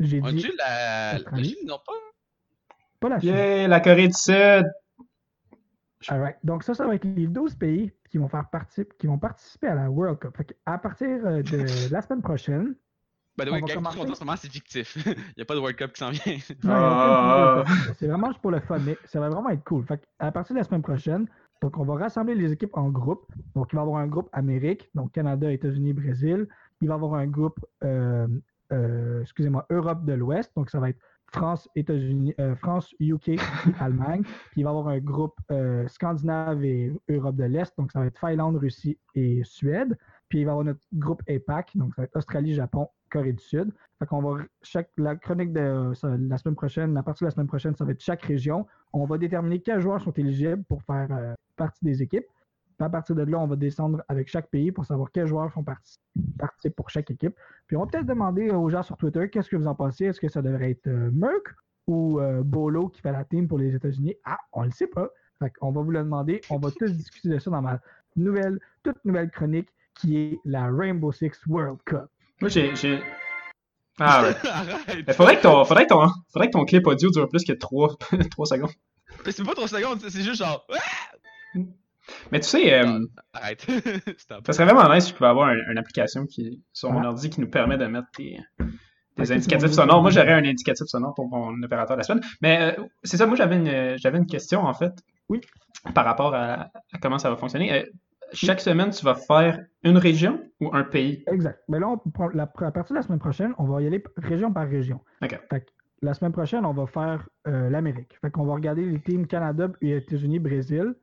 J'ai On dit dit la. La Australie. Chine, non pas. pas la Chine. Yeah, la Corée du Sud! All right. Donc ça, ça va être les 12 pays qui vont, faire partie, qui vont participer à la World Cup. À partir euh, de (laughs) la semaine prochaine, By the On way, va quand commencer. on dit en ce moment, c'est fictif. (laughs) Il n'y a pas de World Cup qui s'en vient. Ah. World Cup. C'est vraiment juste pour le fun, mais ça va vraiment être cool. Fait à partir de la semaine prochaine, donc on va rassembler les équipes en groupes. Donc il va y avoir un groupe Amérique, donc Canada, États-Unis, Brésil. Il va y avoir un groupe, euh, euh, excusez-moi, Europe de l'Ouest. Donc ça va être France, États-Unis, euh, France, UK, et (laughs) Allemagne. Puis il va y avoir un groupe euh, Scandinave et Europe de l'Est. Donc ça va être Finlande, Russie et Suède. Puis il va y avoir notre groupe APAC, donc ça va être Australie, Japon, Corée du Sud. Fait qu'on va chaque la chronique de la semaine prochaine, à partir de la semaine prochaine, ça va être chaque région. On va déterminer quels joueurs sont éligibles pour faire euh, partie des équipes. À partir de là, on va descendre avec chaque pays pour savoir quels joueurs font partie, pour chaque équipe. Puis on va peut-être demander aux gens sur Twitter qu'est-ce que vous en pensez? Est-ce que ça devrait être euh, Merck ou euh, Bolo qui fait la team pour les États-Unis? Ah, on le sait pas. Fait qu'on va vous le demander. On va tous discuter de ça dans ma nouvelle, toute nouvelle chronique qui est la Rainbow Six World Cup. Moi, j'ai. j'ai- Ah (laughs) ouais. Mais faudrait que, ton, faudrait, que ton, faudrait que ton clip audio dure plus que 3, 3 (laughs) secondes. Mais c'est pas 3 secondes, c'est juste genre. Ah! Mais tu sais, euh, Arrête. (laughs) Stop. ça serait vraiment nice si je pouvais avoir un- une application qui, sur mon Ah. ordi qui nous permet de mettre des, des Ok, indicatifs sonores. Moi, j'aurais un indicatif sonore pour mon opérateur de la semaine. Mais euh, c'est ça, moi, j'avais une, j'avais une question, en fait. Oui. Par rapport à, à comment ça va fonctionner. Euh, chaque semaine, tu vas faire une région ou un pays? Exact. Mais là, on prend la- à partir de la semaine prochaine, on va y aller région par région. Ok. Fait que la semaine prochaine, on va faire euh, l'Amérique. Fait qu'on va regarder les teams Canada, États-Unis, Brésil.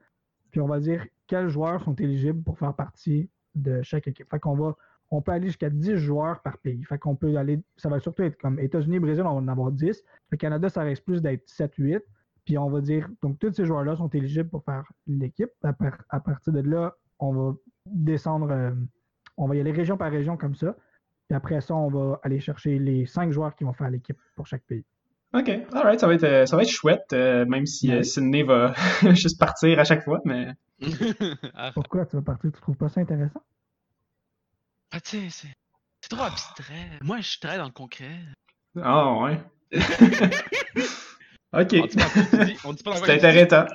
Puis on va dire quels joueurs sont éligibles pour faire partie de chaque équipe. Fait qu'on va, on peut aller jusqu'à 10 joueurs par pays. Fait qu'on peut aller, ça va surtout être comme États-Unis, Brésil, on va en avoir 10. Le Canada, ça reste plus d'être 7-8. Puis on va dire, donc tous ces joueurs-là sont éligibles pour faire l'équipe. À, par- à partir de là, on va descendre, euh, on va y aller région par région comme ça. Puis après ça, on va aller chercher les 5 joueurs qui vont faire l'équipe pour chaque pays. Ok, alright, ça va être, euh, ça va être chouette, euh, même si euh, Oui. Sydney va (laughs) juste partir à chaque fois, mais Arrête. (laughs) Pourquoi tu vas partir? Tu trouves pas ça intéressant? Ah, tu sais, c'est. C'est trop abstrait. Moi, je suis très dans le concret. ah ouais. (laughs) ok, On dit pas quoi tu dis, on dit pas dans quoi c'est intéressant.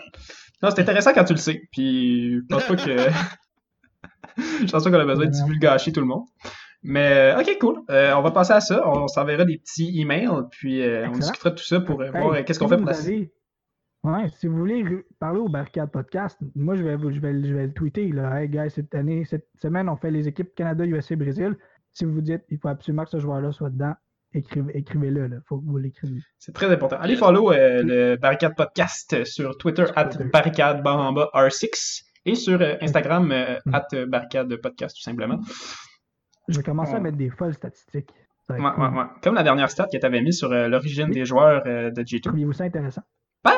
Non, c'est intéressant quand tu le sais, puis je pense pas que (laughs) je pense pas qu'on a besoin de divulgacher tout le monde. Mais euh, ok, cool. Euh, on va passer à ça. On s'enverra des petits emails, puis euh, on discutera de tout ça pour euh, voir Hey, qu'est-ce qu'on fait pour la avez- Ouais, si vous voulez parler au Barricade Podcast, moi je vais, je vais, je vais le tweeter. Là. Hey guys, cette année, cette semaine, on fait les équipes Canada, USA, Brésil. Si vous vous dites il faut absolument que ce joueur-là soit dedans, écrivez- écrivez-le. Il faut que vous l'écriviez. C'est très important. Allez follow euh, le Barricade Podcast sur Twitter, at barricade bas R6 et sur euh, Instagram, euh, Mm. at Barricade Podcast tout simplement. Je vais commencer à mettre des folles statistiques. Ouais, ouais, ouais. Comme la dernière stat que tu avais mis sur euh, l'origine Oui. des joueurs euh, de G2. Trouvez-vous ça intéressant? Ben,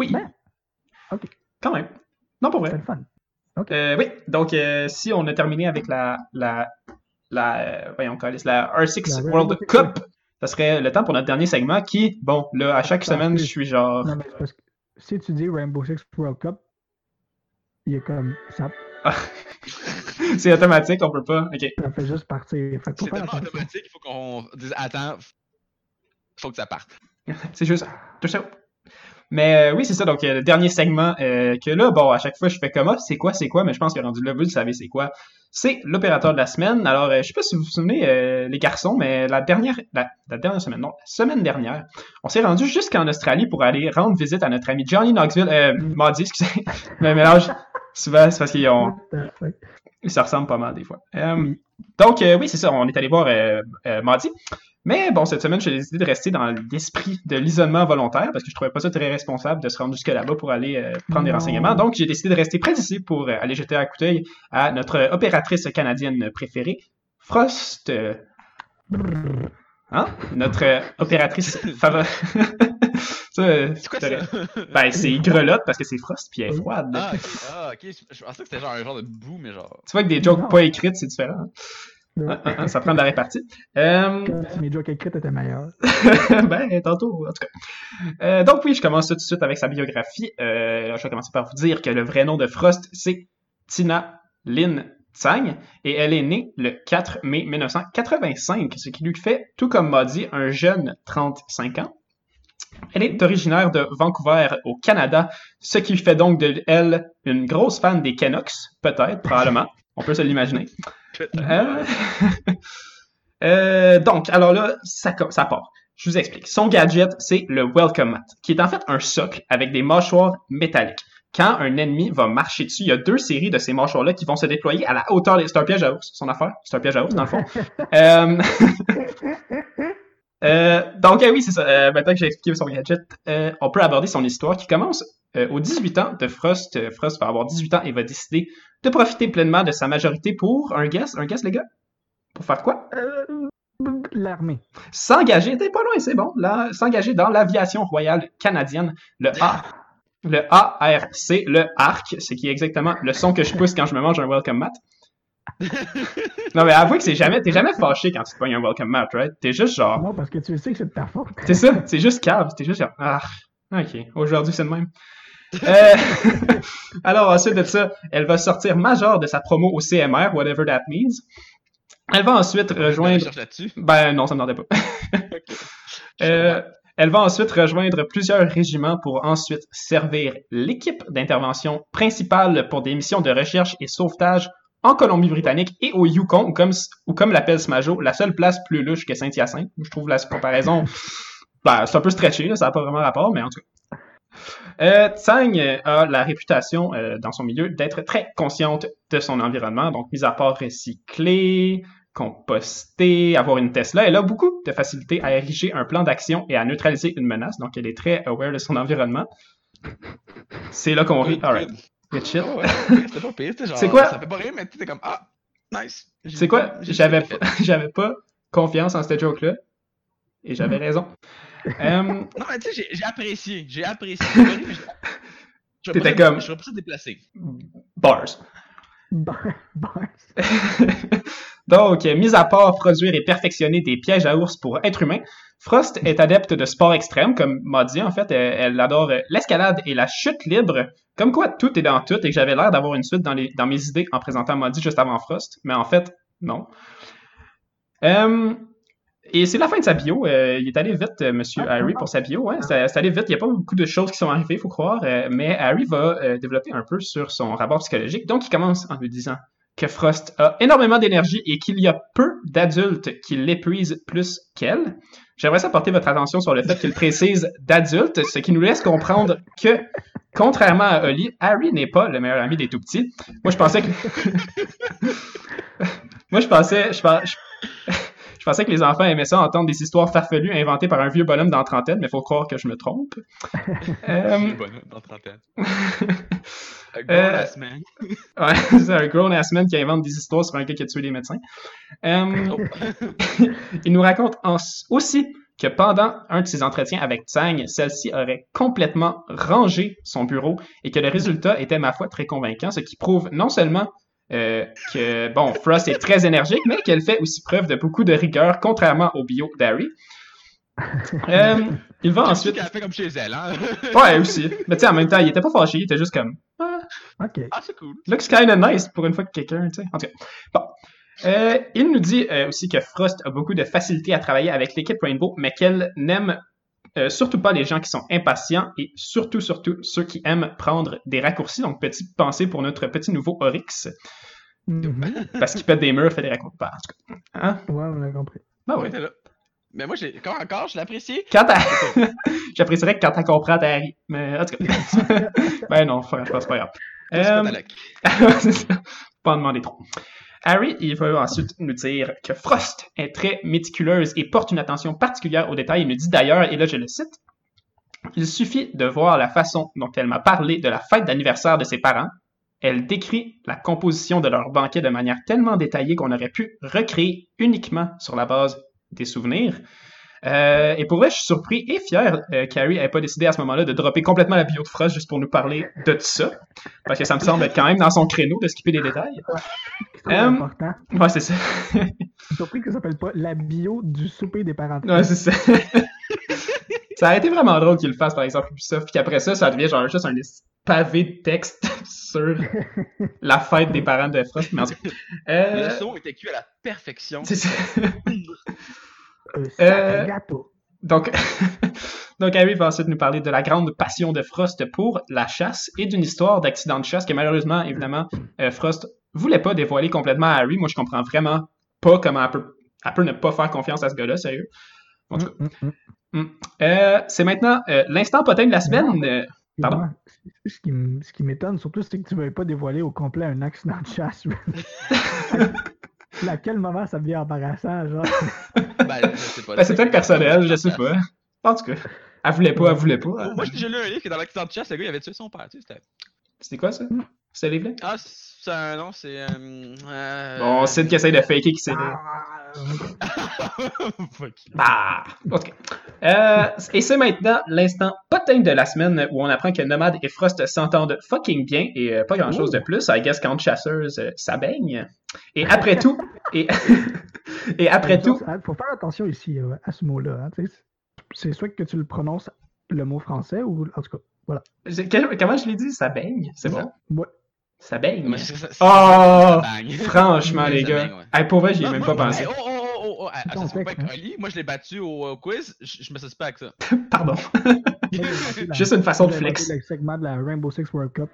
oui. Ben, ok. Quand même. Non, pour C'est vrai. le fun. Euh, oui, donc euh, si on a terminé avec la, la, la, euh, voyons, la R6 La World Cup, ça serait le temps pour notre dernier segment qui, bon, là, à chaque semaine, je suis genre... Non, mais c'est parce que si tu dis Rainbow Six World Cup, il est comme ça, (laughs) C'est automatique, on peut pas. Ok. ça fait juste partir. C'est tellement attention. automatique, il faut qu'on dise Attends, faut que ça parte. C'est juste tout ça. Mais euh, oui, c'est ça. Donc, euh, le dernier segment euh, que là, bon, à chaque fois, je fais comme, ah, c'est quoi, c'est quoi, mais je pense que rendu là, vous le savez, c'est quoi? C'est l'opérateur de la semaine. Alors, euh, je sais pas si vous vous souvenez, euh, les garçons, mais la dernière, la, la dernière semaine, non, la semaine dernière, on s'est rendu jusqu'en Australie pour aller rendre visite à notre ami Johnny Knoxville, euh, mardi, excusez, (laughs) me mélange souvent, c'est parce qu'ils ont, ça ressemble pas mal des fois. Donc, euh, oui, c'est ça, on est allé voir euh, euh, mardi. Mais bon, cette semaine, j'ai décidé de rester dans l'esprit de l'isolement volontaire parce que je trouvais pas ça très responsable de se rendre jusque là-bas pour aller euh, prendre des renseignements. Donc, j'ai décidé de rester près d'ici pour aller jeter un coup d'œil à notre opératrice canadienne préférée, Frost. hein? Notre opératrice favorite. (laughs) ça, euh, C'est quoi ça? (laughs) Ben, c'est grelotte parce que c'est Frost puis elle est froide. Ah, ok, ah, ok. Je, pensais que c'était genre un genre de boue, mais genre. Tu vois que des jokes Non. pas écrites, c'est différent. hein? Ah, ah, ah, ça prend de la répartie. Euh, Comme si mes jokes écrites étaient meilleurs. (laughs) ben, tantôt, en tout cas. Euh, donc oui, je commence tout de suite avec sa biographie. Euh, je vais commencer par vous dire que le vrai nom de Frost, c'est Tina Lynn Tsang, et elle est née le 4 mai 1985, ce qui lui fait, tout comme m'a dit, un jeune 35 ans. Elle est originaire de Vancouver, au Canada, ce qui fait donc de elle une grosse fan des Canucks, peut-être, probablement. (laughs) On peut se l'imaginer. Euh, (laughs) euh, donc, alors là, ça, part. Je vous explique. Son gadget, c'est le Welcome Mat, qui est en fait un socle avec des mâchoires métalliques. Quand un ennemi va marcher dessus, il y a deux séries de ces mâchoires-là qui vont se déployer à la hauteur des... C'est un piège à ours, son affaire. C'est un piège à ours, dans le fond. (laughs) Euh, euh, donc, euh, oui, c'est ça. Euh, maintenant que j'ai expliqué son gadget, euh, on peut aborder son histoire qui commence euh, aux 18 ans de Frost. Frost va avoir 18 ans et va décider de profiter pleinement de sa majorité pour un guess. Un guess, les gars? Pour faire quoi? Euh, L'armée. S'engager, t'es pas loin, c'est bon. Là, s'engager dans l'aviation royale canadienne, le A. Le ARC, le ARC, ce qui est exactement le son que je pousse quand je me mange un welcome mat. Non, mais avouez que c'est jamais, t'es jamais fâché quand tu te pognes un welcome mat, right? T'es juste genre, Non, parce que tu sais que c'est de ta faute. c'est ça, c'est juste cave, t'es juste genre, ah, ok, aujourd'hui c'est le même. Euh, (laughs) alors, ensuite de ça, elle va sortir Major de sa promo au CMR, whatever that means. Elle va ensuite rejoindre. Ben non, ça me pas. (laughs) euh, elle va ensuite rejoindre plusieurs régiments pour ensuite servir l'équipe d'intervention principale pour des missions de recherche et sauvetage en Colombie-Britannique et au Yukon, ou comme, ou comme l'appelle Smajo, la seule place plus louche que Saint-Hyacinthe. Je trouve la comparaison, ben, c'est un peu stretché, ça n'a pas vraiment rapport, mais en tout cas. Euh, Tsang a la réputation euh, dans son milieu d'être très consciente de son environnement, donc mis à part recycler, composter, avoir une Tesla, elle a beaucoup de facilité à ériger un plan d'action et à neutraliser une menace, donc elle est très aware de son environnement. C'est là qu'on rit. Alright. Good shit. Oh, c'était pas pire, (laughs) genre. C'est quoi? Ça fait pas rire, mais t'es comme, ah, nice. C'est quoi? J'avais pas, (laughs) j'avais pas confiance en cette joke-là. Et j'avais raison. (laughs) Non, mais tu sais, j'ai apprécié. J'ai apprécié. T'étais comme. Je serais pas déplacé. Bars. Bars. Donc, mis à part produire et perfectionner des pièges à ours pour êtres humains, Frost est adepte de sport extrême, comme m'a dit en fait. Elle, adore l'escalade et la chute libre. Comme quoi, tout est dans tout et que j'avais l'air d'avoir une suite dans, les, dans mes idées en présentant Maudit juste avant Frost. Mais en fait, non. Euh, et c'est la fin de sa bio. Euh, il est allé vite, euh, Monsieur ah, Harry, pour sa bio. Ouais, c'est allé vite. Il n'y a pas beaucoup de choses qui sont arrivées, il faut croire. mais Harry va développer un peu sur son rapport psychologique. Donc, il commence en lui disant que Frost a énormément d'énergie et qu'il y a peu d'adultes qui l'épuisent plus qu'elle. J'aimerais ça porter votre attention sur le fait qu'il précise d'adultes, ce qui nous laisse comprendre que, contrairement à Holly, Harry n'est pas le meilleur ami des tout petits. Moi, je pensais que... (laughs) Moi, je pensais... Je, je pensais que les enfants aimaient ça entendre des histoires farfelues inventées par un vieux bonhomme dans trentaine, mais il faut croire que je me trompe. (laughs) euh... Vieux bonhomme dans trentaine. (laughs) un grown-ass euh, man. (laughs) ouais, (laughs) c'est un grown-ass man qui invente des histoires sur un gars qui a tué des médecins. Euh... (laughs) Il nous raconte aussi que pendant un de ses entretiens avec Tsang, celle-ci aurait complètement rangé son bureau et que le résultat était, ma foi, très convaincant, ce qui prouve non seulement euh, que, bon, Frost est très énergique, mais qu'elle fait aussi preuve de beaucoup de rigueur, contrairement au bio d'Harry. (laughs) Euh, il va ensuite. qu'elle a fait comme chez elle, hein? (laughs) ouais, aussi. Mais tu sais, en même temps, il était pas fâché, il était juste comme. Ah, ok. Ah, c'est cool. Looks kinda nice pour une fois que quelqu'un, tu sais. En tout cas. Bon. Euh, il nous dit euh, aussi que Frost a beaucoup de facilité à travailler avec l'équipe Rainbow, mais qu'elle n'aime euh, surtout pas les gens qui sont impatients et surtout, surtout ceux qui aiment prendre des raccourcis. Donc, petite pensée pour notre petit nouveau Oryx. Mhm. Parce qu'il pète des murs, fait des raccourcis. Bah, en tout cas. Hein? Ouais, on a compris. Bah ouais. Mais moi, j'ai encore, encore, je l'apprécie. Quand (laughs) J'apprécierais que quand t'as compris Harry. Mais en tout cas. (laughs) ben non, franchement, c'est pas grave. Euh... (laughs) Pas en demander trop. Harry, il va ensuite nous dire que Frost est très méticuleuse et porte une attention particulière aux détails. Il nous dit d'ailleurs, et là je le cite, il suffit de voir la façon dont elle m'a parlé de la fête d'anniversaire de ses parents. Elle décrit la composition de leur banquet de manière tellement détaillée qu'on aurait pu recréer uniquement sur la base des souvenirs. Euh, et pour vrai, je suis surpris et fier euh, qu'Harry n'ait pas décidé à ce moment-là de dropper complètement la bio de Frost juste pour nous parler de ça. Parce que ça me semble être quand même dans son créneau de skipper des détails. C'est euh, important. Ouais, c'est ça. je suis surpris que ça s'appelle pas la bio du souper des parents. Ouais, c'est ça. Ça a été vraiment drôle qu'il le fasse, par exemple, puis ça. Puis qu'après ça, ça devient genre juste un pavé de texte (laughs) sur (laughs) la fête des parents de Frost. Mais euh... Le son était cuit à la perfection. C'est ça. (laughs) Euh, donc, donc, Harry va ensuite nous parler de la grande passion de Frost pour la chasse et d'une histoire d'accident de chasse que malheureusement, évidemment, euh, Frost voulait pas dévoiler complètement à Harry. Moi, je comprends vraiment pas comment elle peut, elle peut ne pas faire confiance à ce gars-là, sérieux. En tout cas. Mm, mm, mm. Euh, c'est maintenant l'instant potin de la semaine. pardon? Ce qui, m'étonne surtout, c'est que tu ne veux pas dévoiler au complet un accident de chasse. (laughs) à quel moment ça devient embarrassant, genre? ben. Ben, c'est peut-être personnel, je sais pas. En tout cas, elle voulait pas, elle voulait pas. Moi, j'ai lu un livre que dans l'accident de chasse, le gars, il avait tué son père, tu sais, c'était. quoi, ça? C'était livre-là? Ah, c'est un nom, c'est. Euh, euh... Bon, c'est qui essaye de faker qui s'est. (laughs) bah, ok. Euh, et c'est maintenant l'instant potin de la semaine où on apprend que Nomad et Frost s'entendent fucking bien et euh, pas grand chose de plus. I guess quand chasseuse, euh, ça baigne. Et après tout, et, (laughs) et après tout. Il faut faire attention ici à ce mot-là. Hein, c'est soit que tu le prononces le mot français ou en tout cas Voilà. Comment je l'ai dit? Ça baigne? C'est bon? Ouais. Ça baigne? Moi, c'est- c'est- c'est- Oh! ça. (laughs) Franchement, les Ça gars. baigne, ouais. Hey, pour vrai, j'y ai Non, même moi, pas pensé. Oh, oh, oh, oh, oh, ah, ça se pas avec. Oli. Moi, je l'ai battu au, quiz. Je, je me satisfais pas avec ça. (laughs) Pardon. (laughs) Juste une façon de flex. le segment de la Rainbow Six World Cup.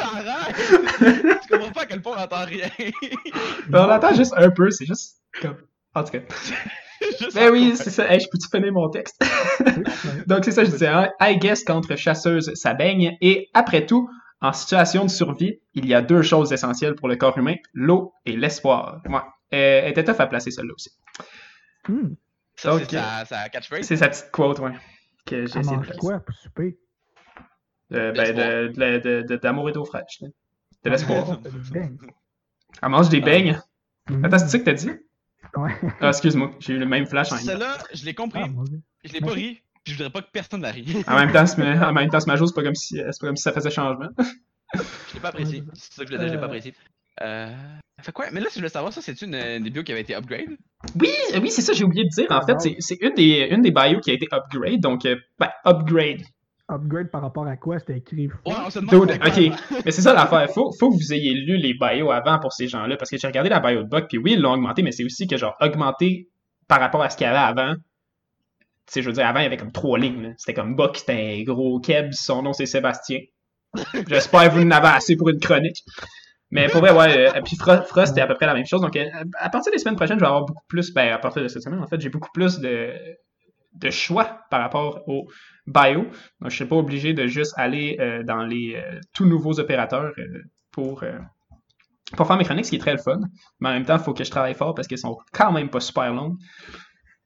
Arrête! tu comprends pas à quel point on entend rien. On entend juste un peu, c'est juste comme. En tout cas. Ben oui, c'est ça. Hey, je peux-tu finir mon texte? Donc, c'est ça, je disais, hein, I guess contre chasseuse, ça baigne. Et après tout, en situation de survie, il y a deux choses essentielles pour le corps humain, l'eau et l'espoir. Ouais. Euh, Elle était tough à placer, celle-là aussi. Hmm. C'est sa, sa catchphrase. C'est sa petite quote, ouais. Que j'ai essayé de quoi pour souper? Euh, ben, de, de, de- de- d'amour et d'eau fraîche. là. De l'espoir. Ah, (laughs) c'est des beignes. Elle mange des beignes. Mhm. Attends, c'est ça que t'as dit? Ouais. Ah, excuse-moi, j'ai eu le même flash en. Celle-là, je l'ai compris. Ah. Je l'ai pas ri. Puis je voudrais pas que personne la (laughs) rie. En même temps, ce- en même temps, c'est pas comme si, c'est pas comme si ça faisait changement. Je l'ai pas apprécié. C'est ça que je l'ai pas apprécié. Euh. Fait quoi? Mais là, si je voulais savoir, ça, c'est-tu une, des bios qui avait été upgrade? Oui, euh, oui, c'est ça, j'ai oublié de dire. En fait, c'est, c'est une des, une des bios qui a été upgrade, donc, euh, ben, upgrade. Upgrade par rapport à quoi? C'était écrit. Ouais, on se demande. Dude, c'était quoi. ok. Mais c'est ça l'affaire. Faut, faut que vous ayez lu les bios avant pour ces gens-là, parce que j'ai regardé la bio de Buck, puis oui, ils l'ont augmenté, mais c'est aussi que, genre, augmenté par rapport à ce qu'il y avait avant. Tu sais, je veux dire, avant, il y avait comme trois lignes. C'était comme Buck, c'était un gros Keb, son nom c'est Sébastien. (laughs) J'espère que vous en avez assez pour une chronique. Mais pour vrai, ouais. euh, puis Frost, Frost, c'était à peu près la même chose. Donc, euh, à partir des semaines prochaines, je vais avoir beaucoup plus. Ben, à partir de cette semaine, en fait, j'ai beaucoup plus de, de choix par rapport au bio. Donc, je serai pas obligé de juste aller euh, dans les euh, tout nouveaux opérateurs pour, pour faire mes chroniques, ce qui est très le fun. Mais en même temps, il faut que je travaille fort parce qu'elles sont quand même pas super longues.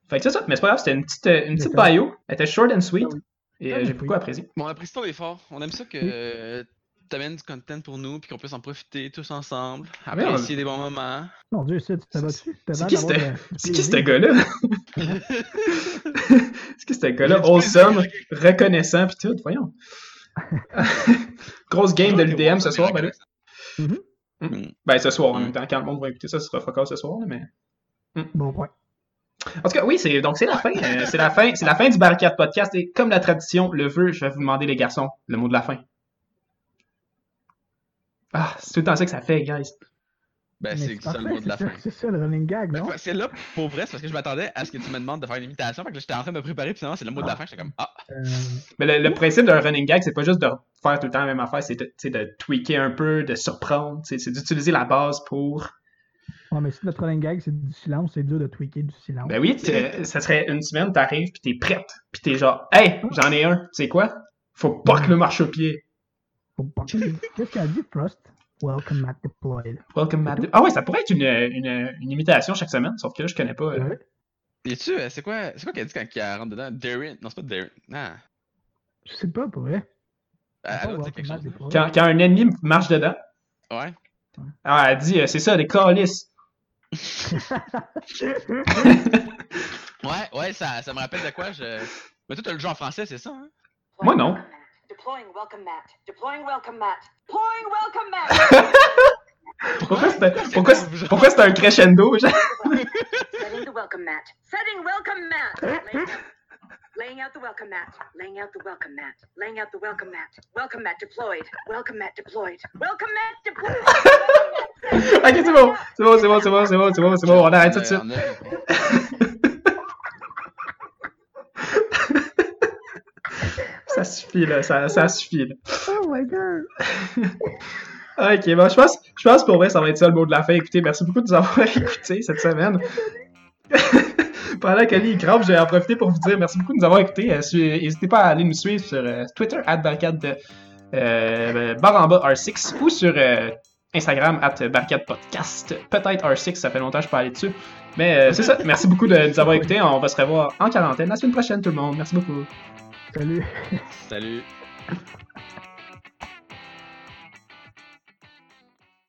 Fait que c'est ça. Mais c'est pas grave, c'était une petite, euh, une petite bio. Elle était short and sweet. Ah. Et Ah euh, j'ai oui. beaucoup apprécié. Bon, on apprécie ton effort. On aime ça que Oui. euh, t'amènes du content pour nous, puis qu'on puisse en profiter tous ensemble, Oui, apprécier des bons moments. Mon Dieu, c'est tu (laughs) qui c'était? C'est qui ce gars-là? c'est qui ce gars-là? Plaisir. reconnaissant, pis tout, voyons. (laughs) Grosse game de l'UDM ce soir, ben là. Mhm. Ben ce soir en Mm. même temps. Quand le monde va écouter ça, ce sera focal ce soir, mais. Bon point. En tout cas, oui, c'est donc c'est la fin. euh, c'est la fin. C'est la fin du Barricade Podcast. Et comme la tradition le veut, je vais vous demander, les garçons, le mot de la fin. Ah, c'est tout le temps ça que ça fait, guys. Ben, c'est ça le mot de la fin. C'est ça le running gag, Ben, non? c'est là, pour vrai, c'est parce que je m'attendais à ce que tu me demandes de faire une imitation. Fait que j'étais en train de me préparer, puis finalement, c'est le mot de la fin. J'étais comme, ah, Euh, Mais le, le principe d'un running gag, c'est pas juste de faire tout le temps la même affaire, c'est de, tweaker un peu, de surprendre, c'est d'utiliser la base pour. Ouais, mais si notre running gag c'est du silence, c'est dur de tweaker du silence. Ben oui, ça serait une semaine, t'arrives, pis t'es prête, pis t'es genre, hey, j'en ai un, tu sais quoi? Faut pas que le marche au pied. Faut pas- Qu'est-ce qu'elle a dit, Frost? Welcome at deployed. Welcome Matt. Ah ouais, ça pourrait être une, une, une imitation chaque semaine, sauf que là, je connais pas. euh, Ouais. et tu c'est quoi, c'est quoi qu'elle dit quand il rentre dedans? Darren? Non, c'est pas Darren. Non. Je sais pas, pour vrai. Elle, elle doit dire quelque at chose. deployed. Quand, quand un ennemi marche dedans, Ouais. ah, elle dit, euh, c'est ça, des calices. (laughs) Ouais, ouais, ça, ça me rappelle de quoi? Je... Mais toi, t'as le jeu en français, c'est ça, hein? Moi, non. Deploying welcome mat. Deploying welcome mat. Deploying welcome mat. (laughs) Pourquoi c'est pourquoi, c'est- pourquoi c'est un crescendo? Setting the welcome mat. Setting welcome mat. (laughs) Laying out, the welcome mat. Laying out the welcome mat. Laying out the welcome mat. Welcome mat deployed. Welcome mat deployed. Welcome mat deployed. ok, c'est bon, c'est bon, c'est bon, c'est bon, c'est bon, c'est bon, c'est bon, on arrête tout de suite. (laughs) Ça suffit, là, ça, ça suffit, là. Oh my god! Ok, bon, je pense, je pense pour vrai, ça va être ça le mot de la fin. Écoutez, merci beaucoup de nous avoir (laughs) écoutés cette semaine. (laughs) Pendant qu'Ali crame, je vais en profiter pour vous dire merci beaucoup de nous avoir écoutés. Euh, su- N'hésitez pas à aller nous suivre sur euh, Twitter, at barricade de, euh, barre en bas R6, ou sur euh, Instagram, at barricade podcast. Peut-être R6, ça fait longtemps que je parlais dessus. Mais euh, c'est ça, merci beaucoup de nous avoir écoutés. On va se revoir en quarantaine la semaine prochaine, tout le monde. Merci beaucoup. Salut! Salut.